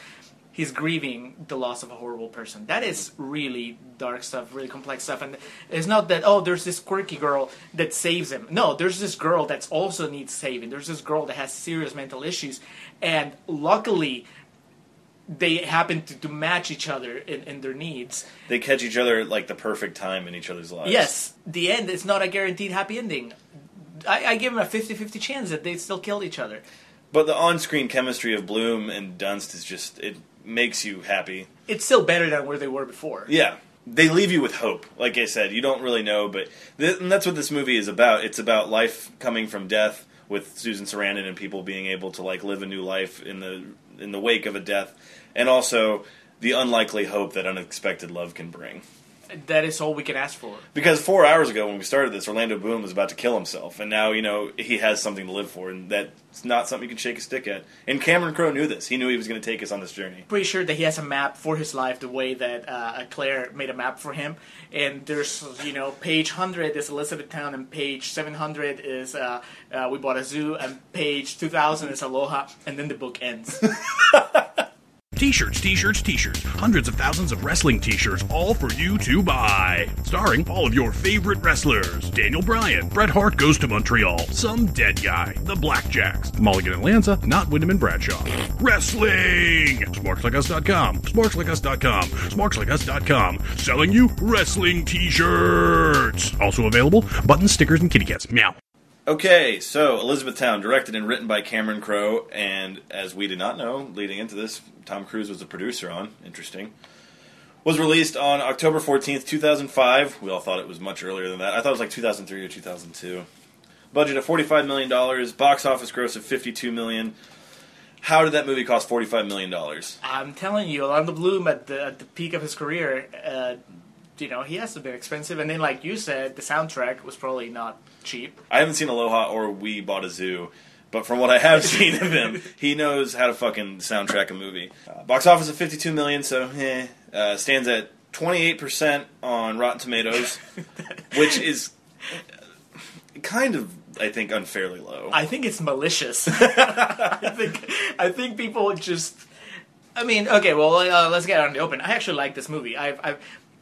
He's grieving the loss of a horrible person. That is really dark stuff, really complex stuff. And it's not that, oh, there's this quirky girl that saves him. No, there's this girl that also needs saving. There's this girl that has serious mental issues. And luckily, they happen to, to match each other in, in their needs. They catch each other at like the perfect time in each other's lives. Yes, the end is not a guaranteed happy ending. I, I give them a 50 50 chance that they still killed each other. But the on-screen chemistry of Bloom and Dunst is just it makes you happy. It's still better than where they were before. Yeah. They leave you with hope. Like I said, you don't really know, but th- and that's what this movie is about. It's about life coming from death with Susan Sarandon and people being able to like live a new life in the in the wake of a death, and also the unlikely hope that unexpected love can bring. That is all we can ask for. Because four hours ago when we started this, Orlando Bloom was about to kill himself, and now you know he has something to live for, and that's not something you can shake a stick at. And Cameron Crowe knew this; he knew he was going to take us on this journey. Pretty sure that he has a map for his life the way that uh, Claire made a map for him. And there's, you know, page 100 is Elizabethtown, and page 700 is uh, uh, We Bought a Zoo, and page 2000 is Aloha, and then the book ends. T-shirts, t-shirts, t-shirts. Hundreds of thousands of wrestling t-shirts, all for you to buy. Starring all of your favorite wrestlers. Daniel Bryan, Bret Hart goes to Montreal, some dead guy, the Blackjacks, Mulligan and Lanza, not Windham and Bradshaw. Wrestling! SmarksLikeUs.com, SmarksLikeUs.com, SmarksLikeUs.com. Selling you wrestling t-shirts. Also available, buttons, stickers, and kitty cats. Meow. Okay, so Elizabethtown, directed and written by Cameron Crowe, and as we did not know, leading into this, Tom Cruise was a producer on. Interesting. Was released on October 14th, 2005. We all thought it was much earlier than that. I thought it was like 2003 or 2002. Budget of $45 million, box office gross of 52 million. How did that movie cost $45 million? I'm telling you, Orlando Bloom at the, at the peak of his career, uh, you know, he has to be expensive. And then, like you said, the soundtrack was probably not cheap. I haven't seen Aloha or We Bought a Zoo, but from what I have seen of him, he knows how to fucking soundtrack a movie. Uh, box office of 52 million, so eh, uh, stands at 28% on Rotten Tomatoes, which is kind of, I think, unfairly low. I think it's malicious. I think I think people just. I mean, okay, well, uh, let's get out in the open. I actually like this movie. I've, I've,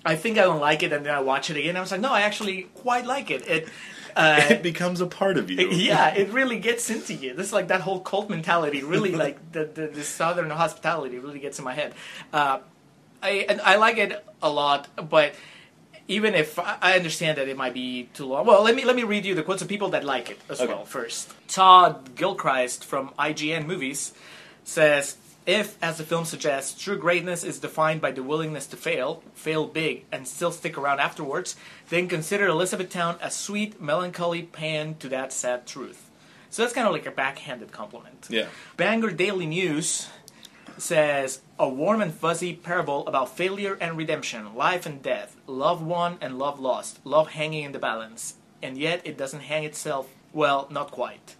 I think I don't like it, and then I watch it again. I was like, no, I actually quite like it. It, uh, it becomes a part of you. yeah, it really gets into you. This is like that whole cult mentality. Really, like the the, the southern hospitality really gets in my head. Uh, I I like it a lot, but even if I I understand that it might be too long, well, let me let me read you the quotes of people that like it as Okay. well. First, Todd Gilchrist from IGN Movies says. If, as the film suggests, true greatness is defined by the willingness to fail, fail big, and still stick around afterwards, then consider Elizabethtown a sweet, melancholy pan to that sad truth. So that's kind of like a backhanded compliment. Yeah. Bangor Daily News says a warm and fuzzy parable about failure and redemption, life and death, love won and love lost, love hanging in the balance, and yet it doesn't hang itself. Well, not quite.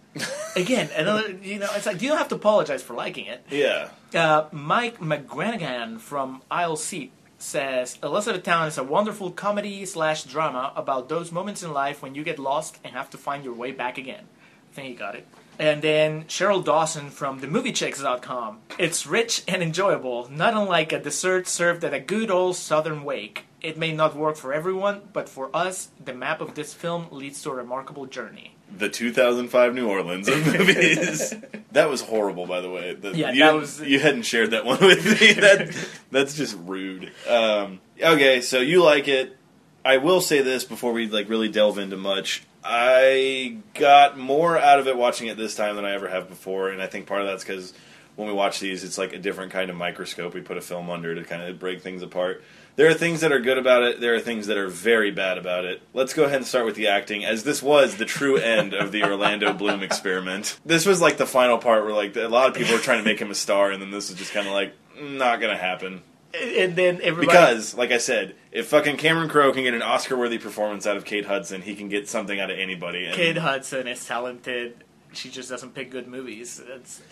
Again, another. You know, it's like you don't have to apologize for liking it. Yeah. Uh, Mike McGranaghan from Aisle Seat says Elizabethtown is a wonderful comedy slash drama about those moments in life when you get lost and have to find your way back again. I think he got it. And then Cheryl Dawson from themoviechicks.com. It's rich and enjoyable, not unlike a dessert served at a good old southern wake. It may not work for everyone, but for us, the map of this film leads to a remarkable journey. The 2005 New Orleans of movies. that was horrible, by the way. The- Yeah, you, that was- You hadn't shared that one with me. That that's just rude. Um, okay, so you like it. I will say this before we like really delve into much. I got more out of it watching it this time than I ever have before, and I think part of that's because when we watch these, it's like a different kind of microscope we put a film under to kind of break things apart. There are things that are good about it. There are things that are very bad about it. Let's go ahead and start with the acting, as this was the true end of the Orlando Bloom experiment. This was like the final part where like a lot of people were trying to make him a star, and then this was just kind of like not gonna happen. And then everybody. Because, like I said, if fucking Cameron Crowe can get an Oscar-worthy performance out of Kate Hudson, he can get something out of anybody. And Kate Hudson is talented. She just doesn't pick good movies. It's,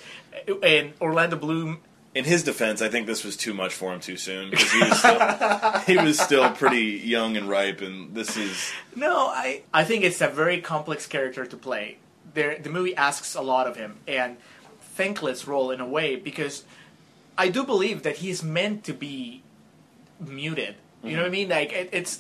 and Orlando Bloom in his defense, I think this was too much for him too soon because he was still, he was still pretty young and ripe, and this is No, I I think it's a very complex character to play. There, the movie asks a lot of him, and thankless role in a way because I do believe that he's meant to be muted. You know what I mean? Like it, it's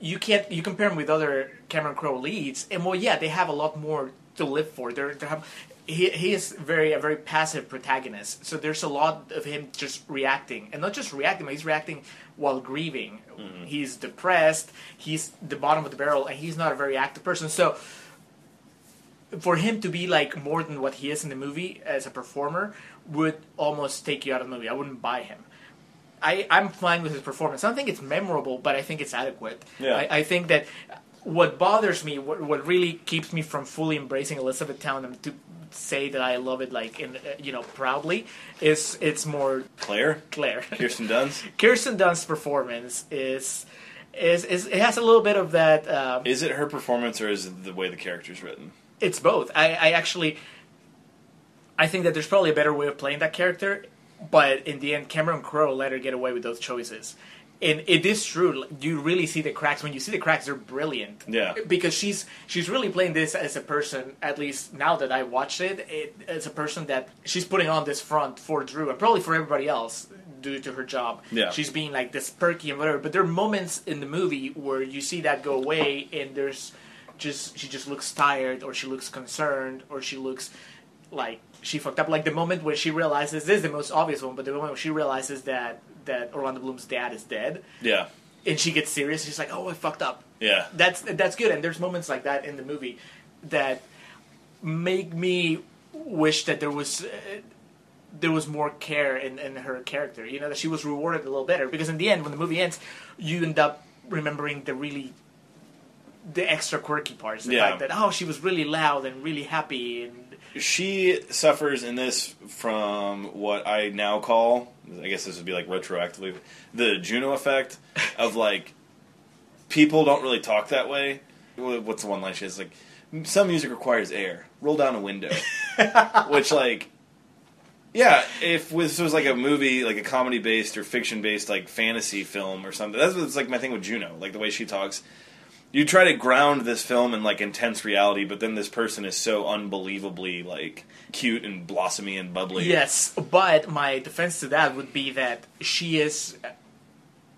you can't you compare him with other Cameron Crowe leads, and well, yeah, they have a lot more to live for. They're, they have he he is very a very passive protagonist. So there's a lot of him just reacting, and not just reacting, but he's reacting while grieving. Mm-hmm. He's depressed. He's the bottom of the barrel, and he's not a very active person. So for him to be like more than what he is in the movie as a performer would almost take you out of the movie. I wouldn't buy him. I, I'm fine with his performance. I don't think it's memorable, but I think it's adequate. Yeah. I, I think that what bothers me, what, what really keeps me from fully embracing Elizabethtown and to say that I love it like in uh, you know proudly, is it's more Claire, Claire. Kirsten Dunst. Kirsten Dunst's performance is is is it has a little bit of that. Um, Is it her performance or is it the way the character's written? it's both. I, I actually, I think that there's probably a better way of playing that character, but in the end, Cameron Crowe let her get away with those choices. And it is true. You really see the cracks. When you see the cracks, they're brilliant. Yeah. Because she's she's really playing this as a person. At least now that I watched it, it as a person that she's putting on this front for Drew and probably for everybody else due to her job. Yeah. She's being like this perky and whatever. But there are moments in the movie where you see that go away, and there's just she just looks tired, or she looks concerned, or she looks like she fucked up. Like the moment where she realizes this is the most obvious one, but the moment where she realizes that that Orlando Bloom's dad is dead, Yeah, and she gets serious, she's like, "Oh, I fucked up." yeah, That's that's good, and there's moments like that in the movie that make me wish that there was. Uh, there was more care in, in her character, you know, that she was rewarded a little better. Because in the end, when the movie ends, you end up remembering the really, the extra quirky parts. The Yeah. fact that, oh, she was really loud and really happy. And she suffers in this from what I now call, I guess this would be like retroactively, the Juno effect of like people don't really talk that way. What's the one line she has? Like some music requires air. Roll down a window, which like. Yeah, if this was like a movie, like a comedy based or fiction based, like fantasy film or something, that's what's like my thing with Juno, like the way she talks. You try to ground this film in like intense reality, but then this person is so unbelievably like cute and blossomy and bubbly. Yes, but my defense to that would be that she is.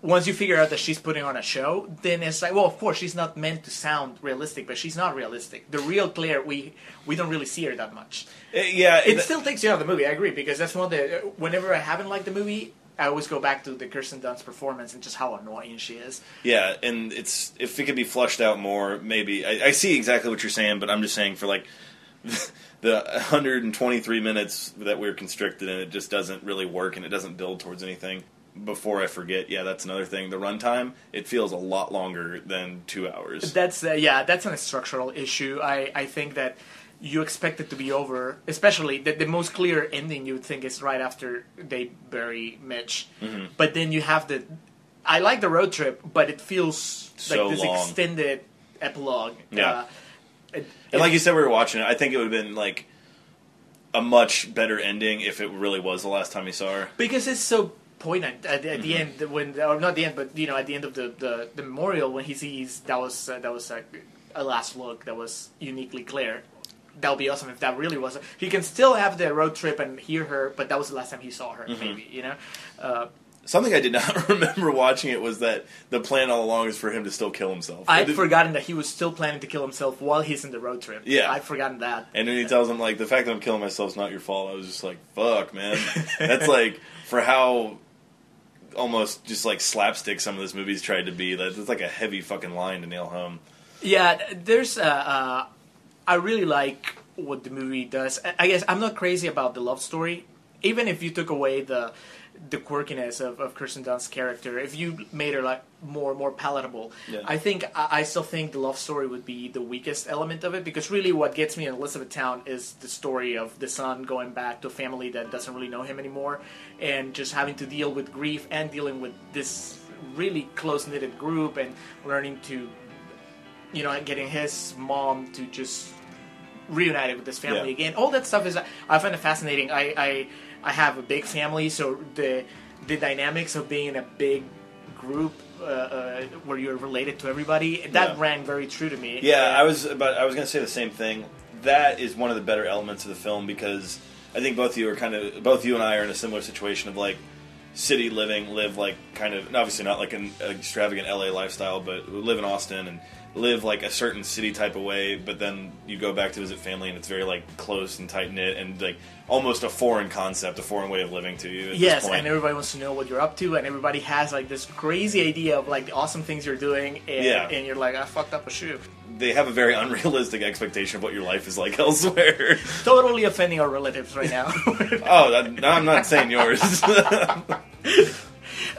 Once you figure out that she's putting on a show, then it's like, well, of course she's not meant to sound realistic, but she's not realistic. The real Claire, we we don't really see her that much. Uh, yeah. It still takes you out of the movie. I agree because that's one of the. Whenever I haven't liked the movie, I always go back to the Kirsten Dunst performance and just how annoying she is. Yeah, and it's if it could be flushed out more, maybe. I, I see exactly what you're saying, but I'm just saying for like the 123 minutes that we're constricted and it just doesn't really work and it doesn't build towards anything. Before I forget, yeah, that's another thing. The runtime, it feels a lot longer than two hours. That's uh, yeah, that's a structural issue. I, I think that you expect it to be over, especially the, the most clear ending you would think is right after they bury Mitch. Mm-hmm. But then you have the. I like the road trip, but it feels So like this long. extended epilogue. Yeah. Uh, it- And like you said, we were watching it. I think it would have been like a much better ending if it really was the last time you saw her. because it's so poignant at, the- at Mm-hmm. the end when or not the end but you know at the end of the, the, the memorial when he sees that was uh, that was uh, a last look that was uniquely clear that would be awesome if that really was he can still have the road trip and hear her but that was the last time he saw her Mm-hmm. maybe you know uh, Something I did not remember watching it was that the plan all along is for him to still kill himself. I'd And- forgotten that he was still planning to kill himself while he's in the road trip Yeah. I'd forgotten that And then he tells him like the fact that I'm killing myself is not your fault. I was just like, fuck, man. That's like for how almost just like slapstick some of this movie's tried to be. That's like a heavy fucking line to nail home. Yeah, there's. Uh, uh, I really like what the movie does. I- guess I'm not crazy about the love story. Even if you took away the the quirkiness of, of Kirsten Dunst's character, if you made her like more more palatable, Yeah. I think I, I still think the love story would be the weakest element of it because really what gets me in Elizabethtown is the story of the son going back to a family that doesn't really know him anymore, and just having to deal with grief and dealing with this really close knitted group and learning to you know, getting his mom to just reunited with his family Yeah. again. All that stuff is I find it fascinating. I, I I have a big family, so the the dynamics of being in a big group uh, uh, where you're related to everybody that Yeah. rang very true to me. Yeah, And- I was about. I was going to say the same thing. That is one of the better elements of the film because I think both of you are kind of both you and I are in a similar situation of like city living, live like kind of obviously not like an extravagant LA lifestyle, but live in Austin and live like a certain city type of way. But then you go back to visit family and it's very like close and tight knit and like almost a foreign concept, a foreign way of living to you. At Yes, and everybody wants to know what you're up to, and everybody has like this crazy idea of like the awesome things you're doing, and, Yeah. and you're like, I fucked up a shoe. they have a very unrealistic expectation of what your life is like elsewhere. Totally offending our relatives right now. oh, that, I'm not saying yours.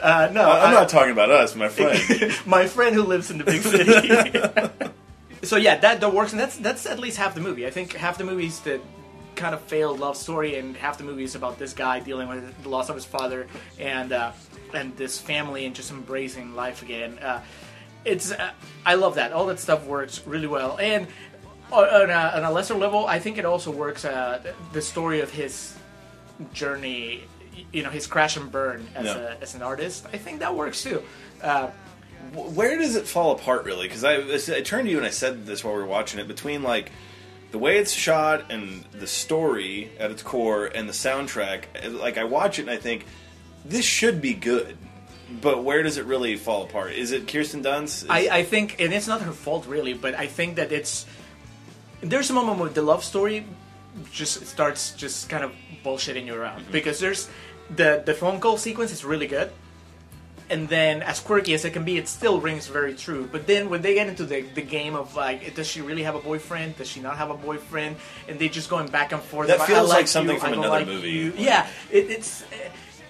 Uh, no, I'm I- not talking about us, my friend. my friend who lives in the big city. so yeah, that that works, and that's that's at least half the movie. I think half the movie's the kind of failed love story, and half the movie is about this guy dealing with the loss of his father and uh, and this family and just embracing life again. Uh, it's uh, I love that. All that stuff works really well, and on a, on a lesser level, I think it also works. Uh, the story of his journey, you know, his crash and burn as, a, as an artist, I think that works too. Uh, Where does it fall apart, really? Because I, I turned to you and I said this while we were watching it. Between like the way it's shot and the story at its core and the soundtrack, like I watch it and I think this should be good. But where does it really fall apart? Is it Kirsten Dunst? Is- I, I think, and it's not her fault really, but I think that it's there's a moment where the love story just starts just kind of bullshitting you around Mm-hmm. because there's the the phone call sequence is really good, and then as quirky as it can be, it still rings very true. But then when they get into the the game of like, does she really have a boyfriend? Does she not have a boyfriend? And they're just going back and forth. That about, feels like like something you, from another like movie. you. Yeah, it, it's.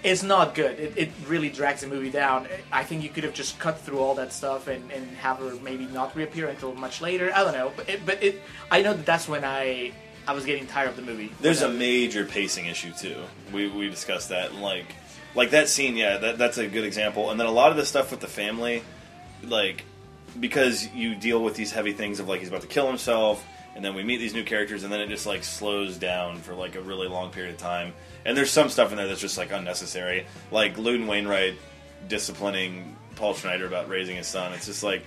It's not good. It, it really drags the movie down. I think you could have just cut through all that stuff and, and have her maybe not reappear until much later. I don't know, but it, but it. I know that that's when I I was getting tired of the movie. There's a major pacing issue too. We we discussed that and like like that scene. Yeah, that, that's a good example. And then a lot of the stuff with the family, like because you deal with these heavy things of like he's about to kill himself, and then we meet these new characters, and then it just like slows down for like a really long period of time. And there's some stuff in there that's just like unnecessary, like Loudon Wainwright disciplining Paul Schneider about raising his son. It's just like.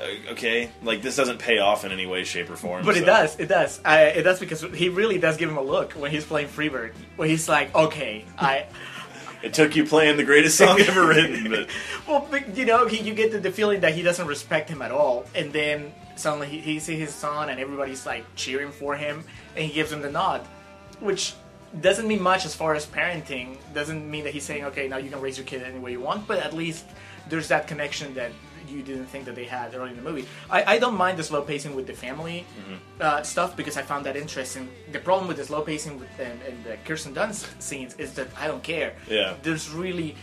Uh, Okay, like this doesn't pay off in any way, shape, or form. But it does. It does. I, it does because he really does give him a look when he's playing Freebird, where he's like, okay, I. It took you playing the greatest song ever written, but Well, but, you know, he, you get the, the feeling that he doesn't respect him at all, and then suddenly he, he sees his son, and everybody's like cheering for him, and he gives him the nod, which doesn't mean much as far as parenting. Doesn't mean that he's saying, okay, now you can raise your kid any way you want, but at least there's that connection that you didn't think that they had early in the movie. I, I don't mind the slow pacing with the family uh, stuff because I found that interesting. The problem with the slow pacing with, and, and the Kirsten Dunst scenes is that I don't care. Yeah. There's really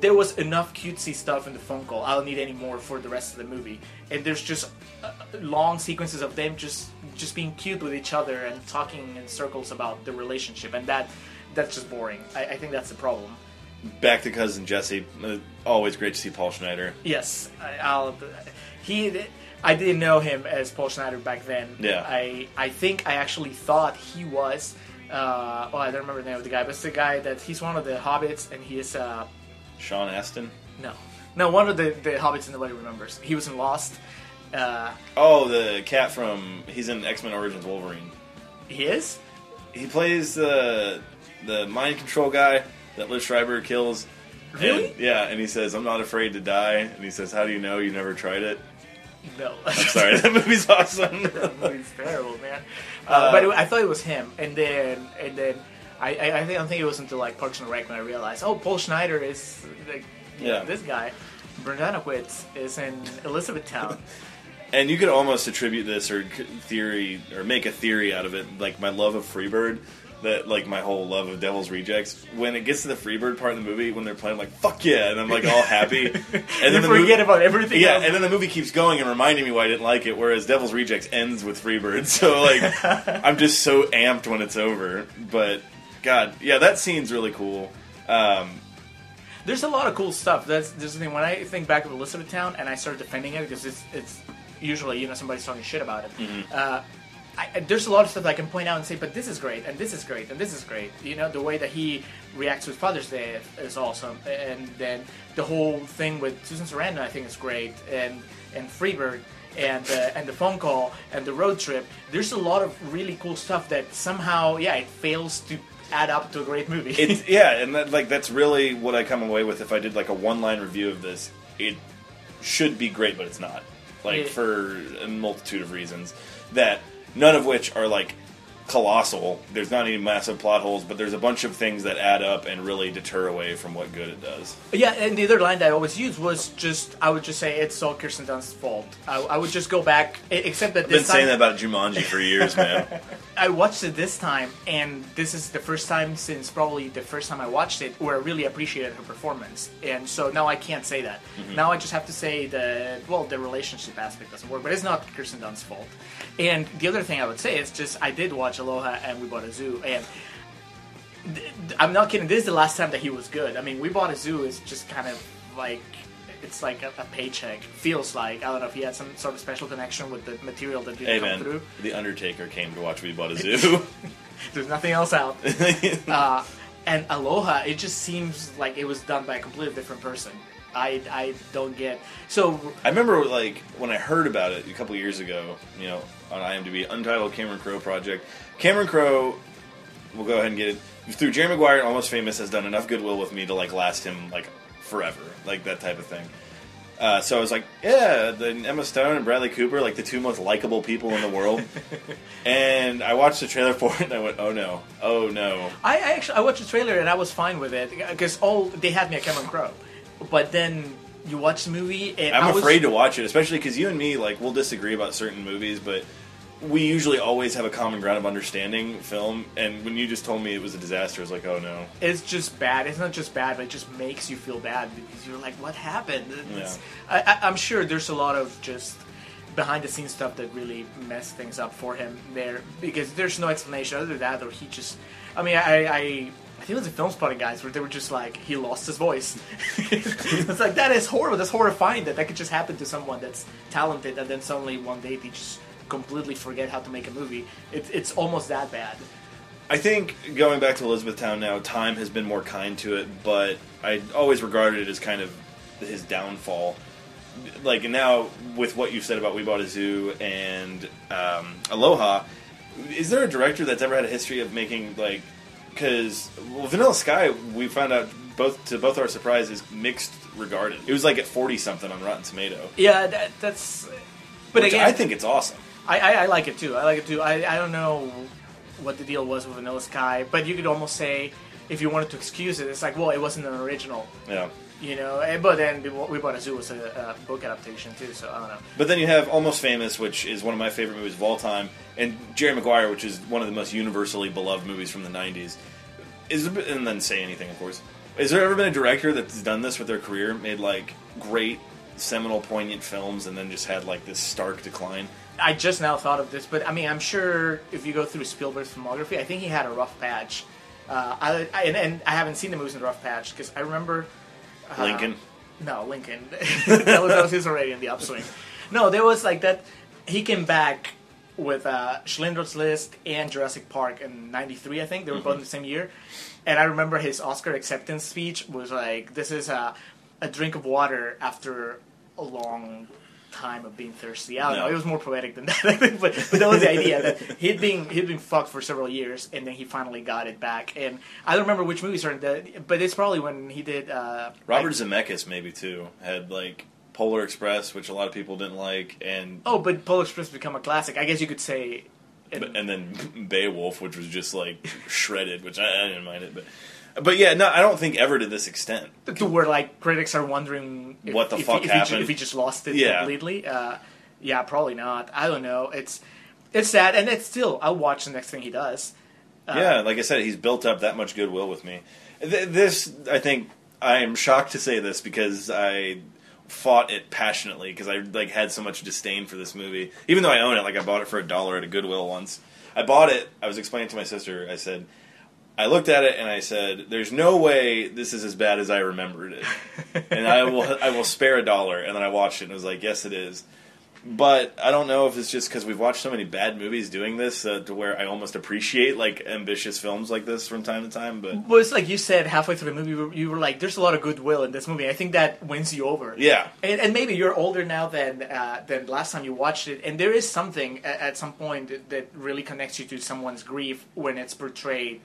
there was enough cutesy stuff in the phone call. I don't need any more for the rest of the movie. And there's just uh, long sequences of them just just being cute with each other and talking in circles about the relationship, and that that's just boring. I, I think that's the problem. Back to cousin Jesse. Uh, always great to see Paul Schneider. Yes, I, I'll. He. I didn't know him as Paul Schneider back then. Yeah. I I think I actually thought he was. Uh, oh, I don't remember the name of the guy, but it's the guy that he's one of the hobbits, and he is. Uh, Sean Astin. no, no, one of the the hobbits nobody remembers. He was in Lost. Uh, Oh, the cat from he's in X Men Origins Wolverine. he is. He plays the the mind control guy that Liev Schreiber kills. Really? And, yeah, and he says, "I'm not afraid to die." And he says, "How do you know you never tried it?" No. I'm sorry, that movie's awesome. that movie's terrible, man. Uh, but it, I thought it was him, and then and then I I, I think I think it was until like Parks and Rec when I realized, oh, Paul Schneider is like you know, Yeah. this guy. Brendanawicz is in Elizabethtown. And you could almost attribute this or theory or make a theory out of it, like my love of Freebird, that like my whole love of Devil's Rejects. When it gets to the Freebird part of the movie, when they're playing, I'm like fuck yeah, and I'm like all happy. And you the forget movie- about everything. Yeah, else. and then the movie keeps going and reminding me why I didn't like it. Whereas Devil's Rejects ends with Freebird, so like I'm just so amped when it's over. But God, yeah, that scene's really cool. Um, There's a lot of cool stuff. That's there's the thing when I think back of Elizabethtown and I start defending it because it's it's usually you know somebody's talking shit about it. Uh, I, there's a lot of stuff that I can point out and say, but this is great, and this is great, and this is great. You know, the way that he reacts with Father's Day is awesome, and then the whole thing with Susan Sarandon I think is great, and and Freebird. And uh, and the phone call and the road trip. There's a lot of really cool stuff that somehow, yeah, it fails to add up to a great movie. it's yeah, and that, like that's really what I come away with. If I did like a one line review of this, it should be great, but it's not. Like Yeah. for a multitude of reasons that none of which are like colossal. There's not any massive plot holes, but there's a bunch of things that add up and really deter away from what good it does. Yeah, and the other line that I always used was just I would just say it's all Kirsten Dunst's fault. I, I would just go back, except that I've been this saying that about Jumanji for years, man. I watched it this time, and this is the first time since probably the first time I watched it where I really appreciated her performance. And so now I can't say that. Mm-hmm. Now I just have to say that well, the relationship aspect doesn't work, but it's not Kirsten Dunst's fault. And the other thing I would say is just I did watch Aloha and We Bought a Zoo, and th- I'm not kidding. This is the last time that he was good. I mean, We Bought a Zoo is just kind of like it's like a, a paycheck. Feels like I don't know if he had some sort of special connection with the material that didn't hey, come man, through. The Undertaker came to watch We Bought a Zoo. There's nothing else out. uh, and Aloha, it just seems like it was done by a completely different person. I, I don't get so I remember like when I heard about it a couple years ago, you know, on IMDb, Untitled Cameron Crowe project. Cameron Crowe, we'll go ahead and get it through. Jerry Maguire, Almost Famous, has done enough goodwill with me to like last him like forever, like that type of thing. Uh, so I was like, yeah, the Emma Stone and Bradley Cooper, like the two most likable people in the world. and I watched the trailer for it, and I went, oh no, oh no. I, I actually I watched the trailer and I was fine with it because all they had me at Cameron Crowe, but then you watch the movie and I I'm was, afraid to watch it, especially because you and me, like, we'll disagree about certain movies, but we usually always have a common ground of understanding film. And when you just told me it was a disaster, I was like, oh no. It's just bad. It's not just bad, but it just makes you feel bad because you're like, what happened? It's- I, I, I'm sure there's a lot of just behind the scenes stuff that really messed things up for him there because there's no explanation other than that, or he just. I mean, I. I I think it was a Filmspotting guys where they were just like he lost his voice. it's like that is horrible. That's horrifying that that could just happen to someone that's talented and then suddenly one day they just completely forget how to make a movie. It's it's almost that bad. I think going back to Elizabethtown now, time has been more kind to it, but I always regarded it as kind of his downfall. Like now, with what you've said about We Bought a Zoo and um, Aloha, is there a director that's ever had a history of making like? Because well, Vanilla Sky, we found out both to both our surprise is mixed regarded. It was like at forty something on Rotten Tomato. Yeah, that, that's. But which again, I think it's awesome. I, I, I like it too. I like it too. I, I don't know what the deal was with Vanilla Sky, but you could almost say if you wanted to excuse it, it's like, well, it wasn't an original. Yeah. You know, and, but then we, we bought a zoo was a, a book adaptation too, so I don't know. But then you have Almost Famous, which is one of my favorite movies of all time, and Jerry Maguire, which is one of the most universally beloved movies from the '90s. Is and then Say Anything, of course. Has there ever been a director that's done this with their career, made like great, seminal, poignant films, and then just had like this stark decline? I just now thought of this, but I mean, I'm sure if you go through Spielberg's filmography, I think he had a rough patch. Uh, I, I and, and I haven't seen the movies in the rough patch because I remember uh, Lincoln. No, Lincoln. that, was, that was his already in the upswing. No, there was like that. He came back with uh, Schindler's List and Jurassic Park in '93, I think. They were both in the same year. And I remember his Oscar acceptance speech was like, "This is a, a drink of water after a long time of being thirsty." I don't No. know. It was more poetic than that, I think, but but that was the idea that he'd been he'd been fucked for several years, and then he finally got it back. And I don't remember which movies are in that, but it's probably when he did. Uh, Robert like- Zemeckis maybe too had like Polar Express, which a lot of people didn't like, and Oh, but Polar Express become a classic. I guess you could say. But, and then Beowulf, which was just like shredded, which I, I didn't mind it, but but yeah, no, I don't think ever to this extent. to where like critics are wondering if, What the if fuck he, if he happened? if he just lost it Yeah. completely. Uh, yeah, probably not. I don't know. It's it's sad, and it's still. I'll watch the next thing he does. Uh, yeah, like I said, he's built up that much goodwill with me. Th- This, I think, I am shocked to say this because I fought it passionately because I like had so much disdain for this movie, even though I own it. Like I bought it for a dollar at a Goodwill once. I bought it. I was explaining to my sister. I said. I looked at it and I said, "There's no way this is as bad as I remembered it," and I will I will spare a dollar. And then I watched it and was like, "Yes, it is." But I don't know if it's just because we've watched so many bad movies doing this uh, to where I almost appreciate like ambitious films like this from time to time. But Well, it's like you said halfway through the movie, you were, like, "There's a lot of goodwill in this movie." I think that wins you over. yeah, And, and maybe you're older now than uh, than last time you watched it, and there is something at, at some point that, that really connects you to someone's grief when it's portrayed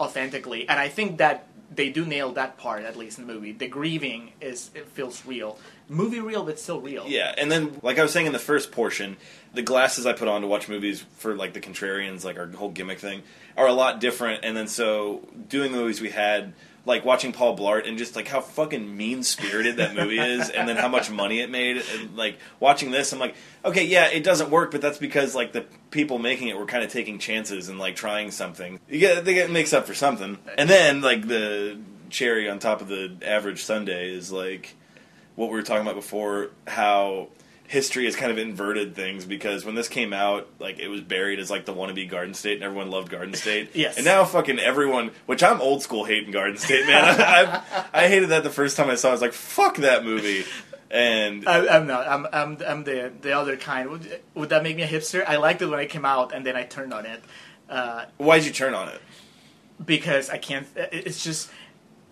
authentically. And I think that they do nail that part at least in the movie. The grieving is it feels real, movie real, but still real. yeah. And then, like I was saying in the first portion, the glasses I put on to watch movies for like the contrarians, like our whole gimmick thing, are a lot different. And then so doing the movies we had. Like watching Paul Blart and just like how fucking mean spirited that movie is, and then how much money it made. And like watching this, I'm like, okay, yeah, it doesn't work, but that's because like the people making it were kind of taking chances and like trying something. You get they get mixed up for something, and then like the cherry on top of the average Sunday is like what we were talking about before, how history has kind of inverted things because when this came out, like it was buried as like the wannabe Garden State, and everyone loved Garden State. Yes. and now fucking everyone, which I'm old school hating Garden State, man. I, I, I hated that the first time I saw. it. I was like, fuck that movie. And I, I'm not. I'm, I'm, I'm the the other kind. Would, would that make me a hipster? I liked it when it came out, and then I turned on it uh, why'd you turn on it? because I can't. It's just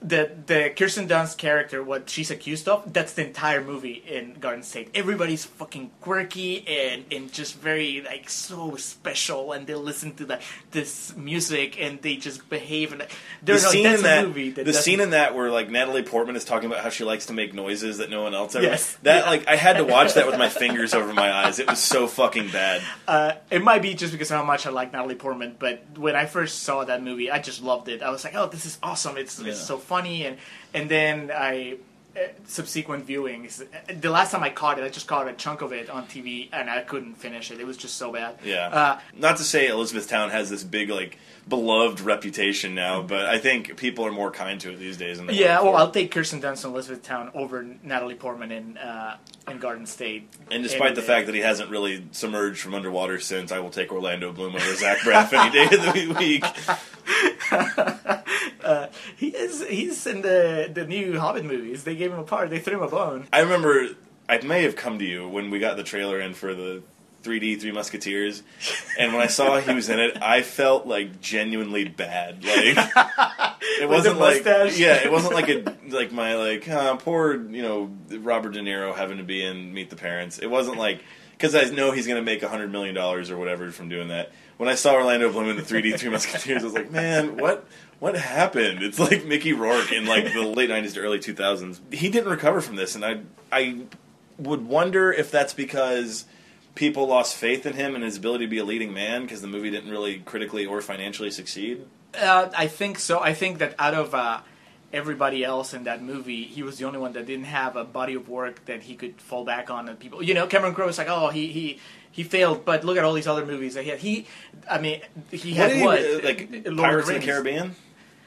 the the Kirsten Dunst character, what she's accused of. That's the entire movie in Garden State. Everybody's fucking quirky and and just very like so special, and they listen to the this music and they just behave. And The scene that's in a that, movie that the scene in that where like Natalie Portman is talking about how she likes to make noises that no one else ever. Yes. That Yeah. like I had to watch that with my fingers over my eyes. It was so fucking bad. Uh, it might be just because of how much I like Natalie Portman, but when I first saw that movie, I just loved it. I was like, "Oh, this is awesome! It's Yeah. it's so funny." And and then I uh, subsequent viewings. uh, The last time I caught it, I just caught a chunk of it on TV, and I couldn't finish it. It was just so bad. Yeah. Uh, Not to say Elizabethtown has this big like beloved reputation now, but I think people are more kind to it these days. Than yeah, well. I'll take Kirsten Dunst and Elizabethtown over Natalie Portman in uh, in Garden State. and despite the fact that he hasn't really submerged from underwater since, I will take Orlando Bloom over Zach Braff any day of the week. he is he's in the the new Hobbit movies. They gave him a part. They threw him a bone. I remember I may have come to you when we got the trailer in for the 3D Three Musketeers, and when I saw he was in it, I felt like genuinely bad. Like it wasn't like yeah, it wasn't like a like my like uh, poor you know Robert De Niro having to be in Meet the Parents. It wasn't like because I know he's going to make a hundred million dollars or whatever from doing that. When I saw Orlando Bloom in the 3D Three Musketeers, I was like, man, what? What happened? It's like Mickey Rourke in like the late '90s to early 2000s. He didn't recover from this, and I, I would wonder if that's because people lost faith in him and his ability to be a leading man because the movie didn't really critically or financially succeed. Uh, I think so. I think that out of uh, everybody else in that movie, he was the only one that didn't have a body of work that he could fall back on. And people, you know, Cameron Crowe was like, oh, he he. He failed, but look at all these other movies that he had. He, I mean, he had did he- what? uh, like Lord Pirates of the Rings. Caribbean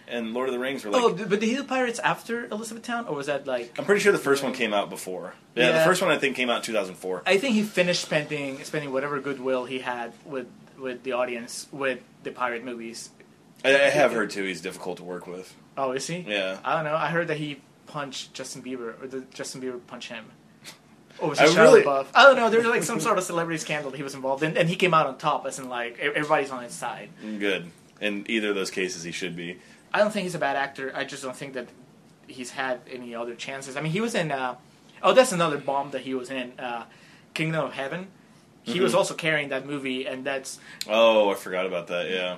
and Lord of the Rings were like. Oh, but did he do Pirates after Elizabethtown, or was that like? I'm pretty sure the first one came out before. Yeah, the first one I think came out in 2004. I think he finished spending spending whatever goodwill he had with with the audience with the pirate movies. I, I have heard too. He's difficult to work with. Oh, is he? Yeah. I don't know. I heard that he punched Justin Bieber, or did Justin Bieber punch him? Or was I Shia really- LaBeouf? I don't know. There was like some sort of celebrity scandal that he was involved in, and he came out on top, as in like e- everybody's on his side. Good. In either of those cases, he should be. I don't think he's a bad actor. I just don't think that he's had any other chances. I mean, he was in. Uh, oh, that's another bomb that he was in. Uh, Kingdom of Heaven. He was Mhm. also carrying that movie, and that's Oh, I forgot about that. Yeah.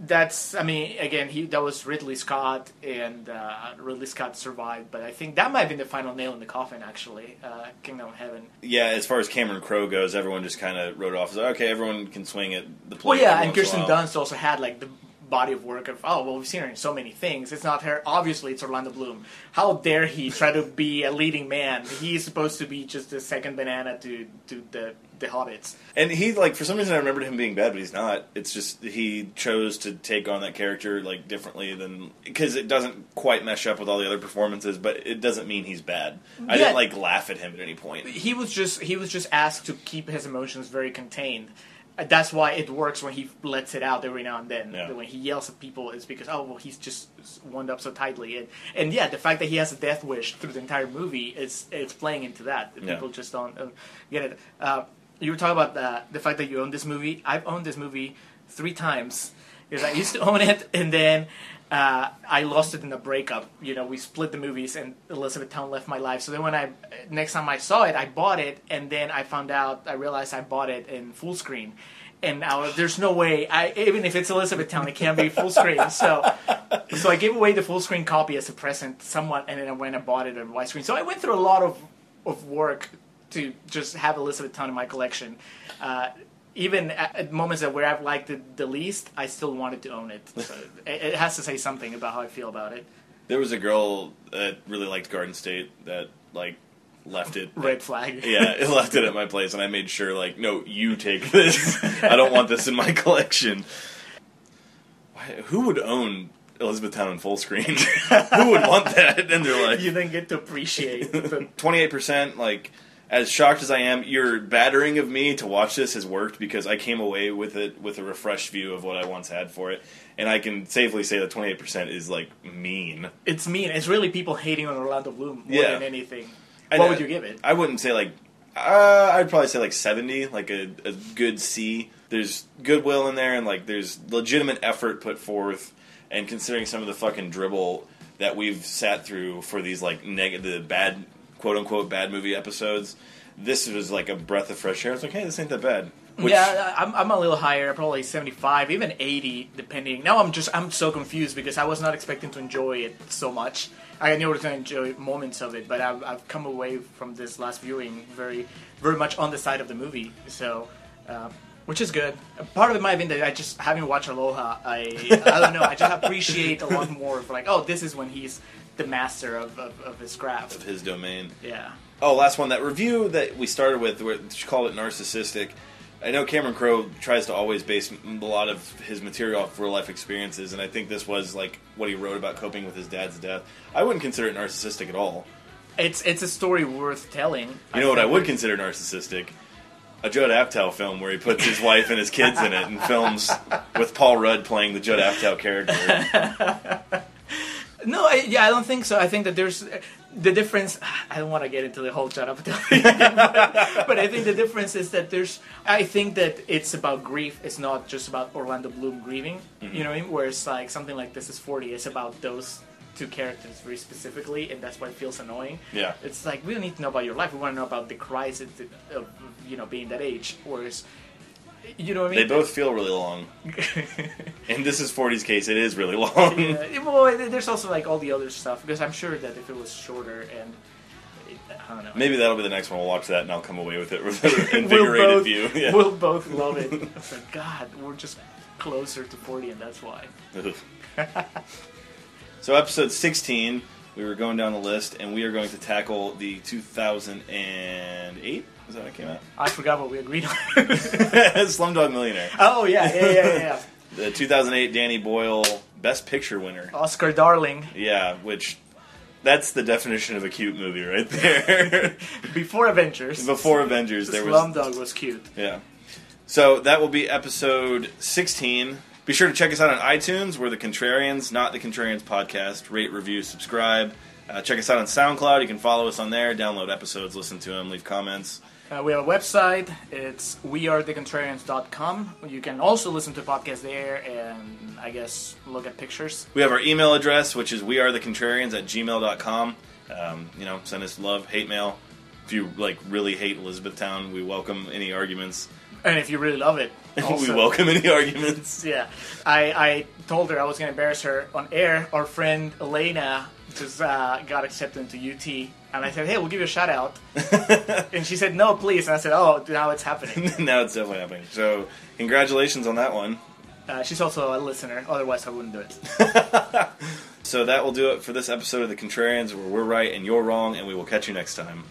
that's. I mean, again, he that was Ridley Scott, and uh, Ridley Scott survived, but I think that might have been the final nail in the coffin. Actually, uh, Kingdom of Heaven. Yeah, as far as Cameron Crowe goes, everyone just kind of wrote it off as okay, everyone can swing at the plate. Well, yeah, and Kirsten. Dunst also had like the body of work of oh well we've seen her in so many things it's not her obviously it's Orlando Bloom how dare he try to be a leading man he's supposed to be just the second banana to to the the hobbits And he like for some reason I remembered him being bad, but he's not. It's just he chose to take on that character like differently than because it doesn't quite mesh up with all the other performances. But it doesn't mean he's bad. I Yeah. didn't like laugh at him at any point. he was just he was just asked to keep his emotions very contained. Uh, That's why it works when he lets it out every now and then. Yeah. When he yells at people, it's because oh well, he's just wound up so tightly, and and yeah, the fact that he has a death wish through the entire movie is it's playing into that. Yeah. People just don't uh, get it. Uh, you were talking about the the fact that you own this movie. I've owned this movie three times because I used to own it, and then uh, I lost it in a breakup. You know, we split the movies, and Elizabethtown left my life. So then, when I next time I saw it, I bought it, and then I found out, I realized I bought it in full screen. And was, there's no way, I, even if it's Elizabethtown, it can't be full screen. So, so I gave away the full screen copy as a present someone, and then I went and bought it on widescreen. So I went through a lot of of work to just have Elizabethtown in my collection. Uh, even at, at moments that where I've liked it the least, I still wanted to own it. So it, it has to say something about how I feel about it. There was a girl that really liked Garden State that like left it. Red flag. Yeah, it left it at my place, and I made sure, like, no, you take this. I don't want this in my collection. Why, who would own Elizabethtown in full screen? who would want that? And they're like, you then get to appreciate the twenty-eight percent. Like, as shocked as I am, your battering of me to watch this has worked because I came away with it with a refreshed view of what I once had for it, and I can safely say that twenty-eight percent is like mean. it's mean. It's really people hating on Orlando Bloom more Yeah. than anything. What would you give it? I wouldn't say like. Uh, I'd probably say like seventy, like a, a good C. There's goodwill in there, and like there's legitimate effort put forth. And considering some of the fucking dribble that we've sat through for these like neg- the bad quote unquote bad movie episodes, this was like a breath of fresh air. It's like, hey, this ain't that bad. Which, yeah, I'm, I'm a little higher, probably 75, even 80, depending. Now I'm just I'm so confused because I was not expecting to enjoy it so much. I knew I was going to enjoy moments of it, but I've, I've come away from this last viewing very very much on the side of the movie. So, uh, which is good. Part of it might have been that I just having watched Aloha, I I don't know, I just appreciate a lot more for like, oh, this is when he's the master of, of, of his craft. of his domain. Yeah. Oh, last one. That review that we started with, where she called it narcissistic. I know Cameron Crowe tries to always base a lot of his material off real life experiences, and I think this was like what he wrote about coping with his dad's death. I wouldn't consider it narcissistic at all. It's it's a story worth telling. You know what I would consider narcissistic? A Judd Apatow film where he puts his wife and his kids in it and films with Paul Rudd playing the Judd Apatow character. No, I, yeah, I don't think so. I think that there's the difference. I don't want to get into the whole Apatow thing, but, but I think the difference is that there's. I think that it's about grief. It's not just about Orlando Bloom grieving. You know what I mean? Whereas like something like This Is Forty is about those two characters very specifically, and that's why it feels annoying. Yeah. It's like we don't need to know about your life. We want to know about the crisis of you know being that age. Whereas, you know what I mean? They both feel really long. and this is 40's case, it is really long. Yeah, well, there's also like all the other stuff because I'm sure that if it was shorter and I don't know, Maybe that'll be the next one. We'll watch that, and I'll come away with it with an we'll invigorated both view. Yeah. we'll both love it. It's like God, we're just closer to 40, and that's why. So episode 16, we were going down the list, and we are going to tackle the 2008. Is that when it came out? I forgot what we agreed on. Slumdog Millionaire. oh yeah, yeah, yeah, yeah. The 2008 Danny Boyle Best Picture winner. Oscar Darling. Yeah, which that's the definition of a cute movie right there. Before Avengers. Before Avengers, there was Slumdog was cute. yeah. So that will be episode 16. Be sure to check us out on iTunes. We're the Contrarians, not the Contrarians podcast. Rate, review, subscribe. Uh, check us out on SoundCloud. You can follow us on there. Download episodes, listen to them, leave comments. Uh, we have a website. It's wearethecontrarians.com. You can also listen to podcasts there and I guess look at pictures. We have our email address, which is wearethecontrarians at gmail.com. Um, you know, send us love, hate mail. If you like really hate Elizabethtown, we welcome any arguments. And if you really love it, we welcome any arguments. Yeah, I, I told her I was going to embarrass her on air. Our friend Elena just uh, got accepted into UT, and I said, "Hey, we'll give you a shout out." and she said, "No, please." And I said, "Oh, now it's happening." now it's definitely happening. So, congratulations on that one. Uh, she's also a listener. Otherwise, I wouldn't do it. So that will do it for this episode of The Contrarians, where we're right and you're wrong, and we will catch you next time.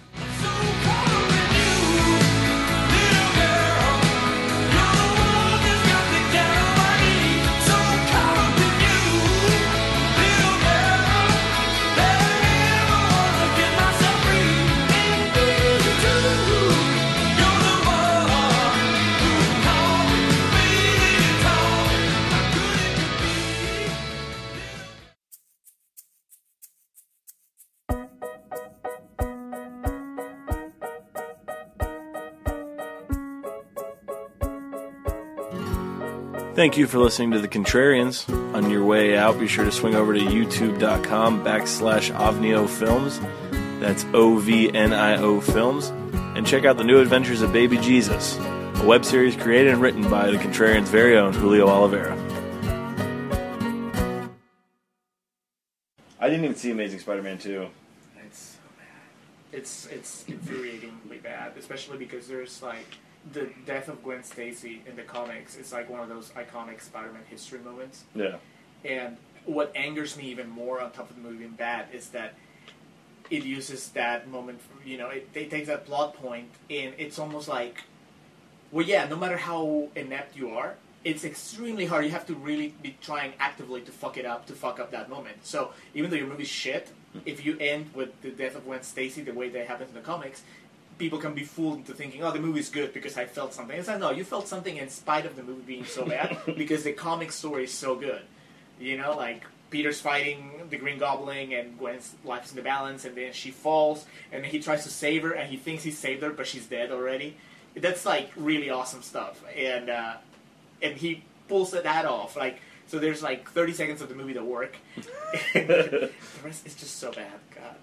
Thank you for listening to The Contrarians. On your way out, be sure to swing over to youtube.com backslash Ovnio Films. That's O V N I O Films. And check out the new adventures of Baby Jesus, a web series created and written by The Contrarians' very own Julio Oliveira. I didn't even see Amazing Spider Man 2. It's so bad. It's it's infuriatingly bad, especially because there's like the death of Gwen Stacy in the comics. is like one of those iconic Spider-Man history moments. Yeah. And what angers me even more on top of the movie being bad is that it uses that moment. For, you know, it, it takes that plot point, and it's almost like, well, yeah, no matter how inept you are, it's extremely hard. You have to really be trying actively to fuck it up, to fuck up that moment. So even though your movie's shit, hmm. if you end with the death of Gwen Stacy the way that happens in the comics, people can be fooled into thinking, oh, the movie's good because I felt something. It's like, no, you felt something in spite of the movie being so bad because the comic story is so good. You know, like Peter's fighting the Green Goblin and Gwen's life's in the balance, and then she falls, and he tries to save her, and he thinks he saved her, but she's dead already. That's like really awesome stuff, and uh, and he pulls that off. Like, so there's like 30 seconds of the movie that work. the rest is just so bad. God.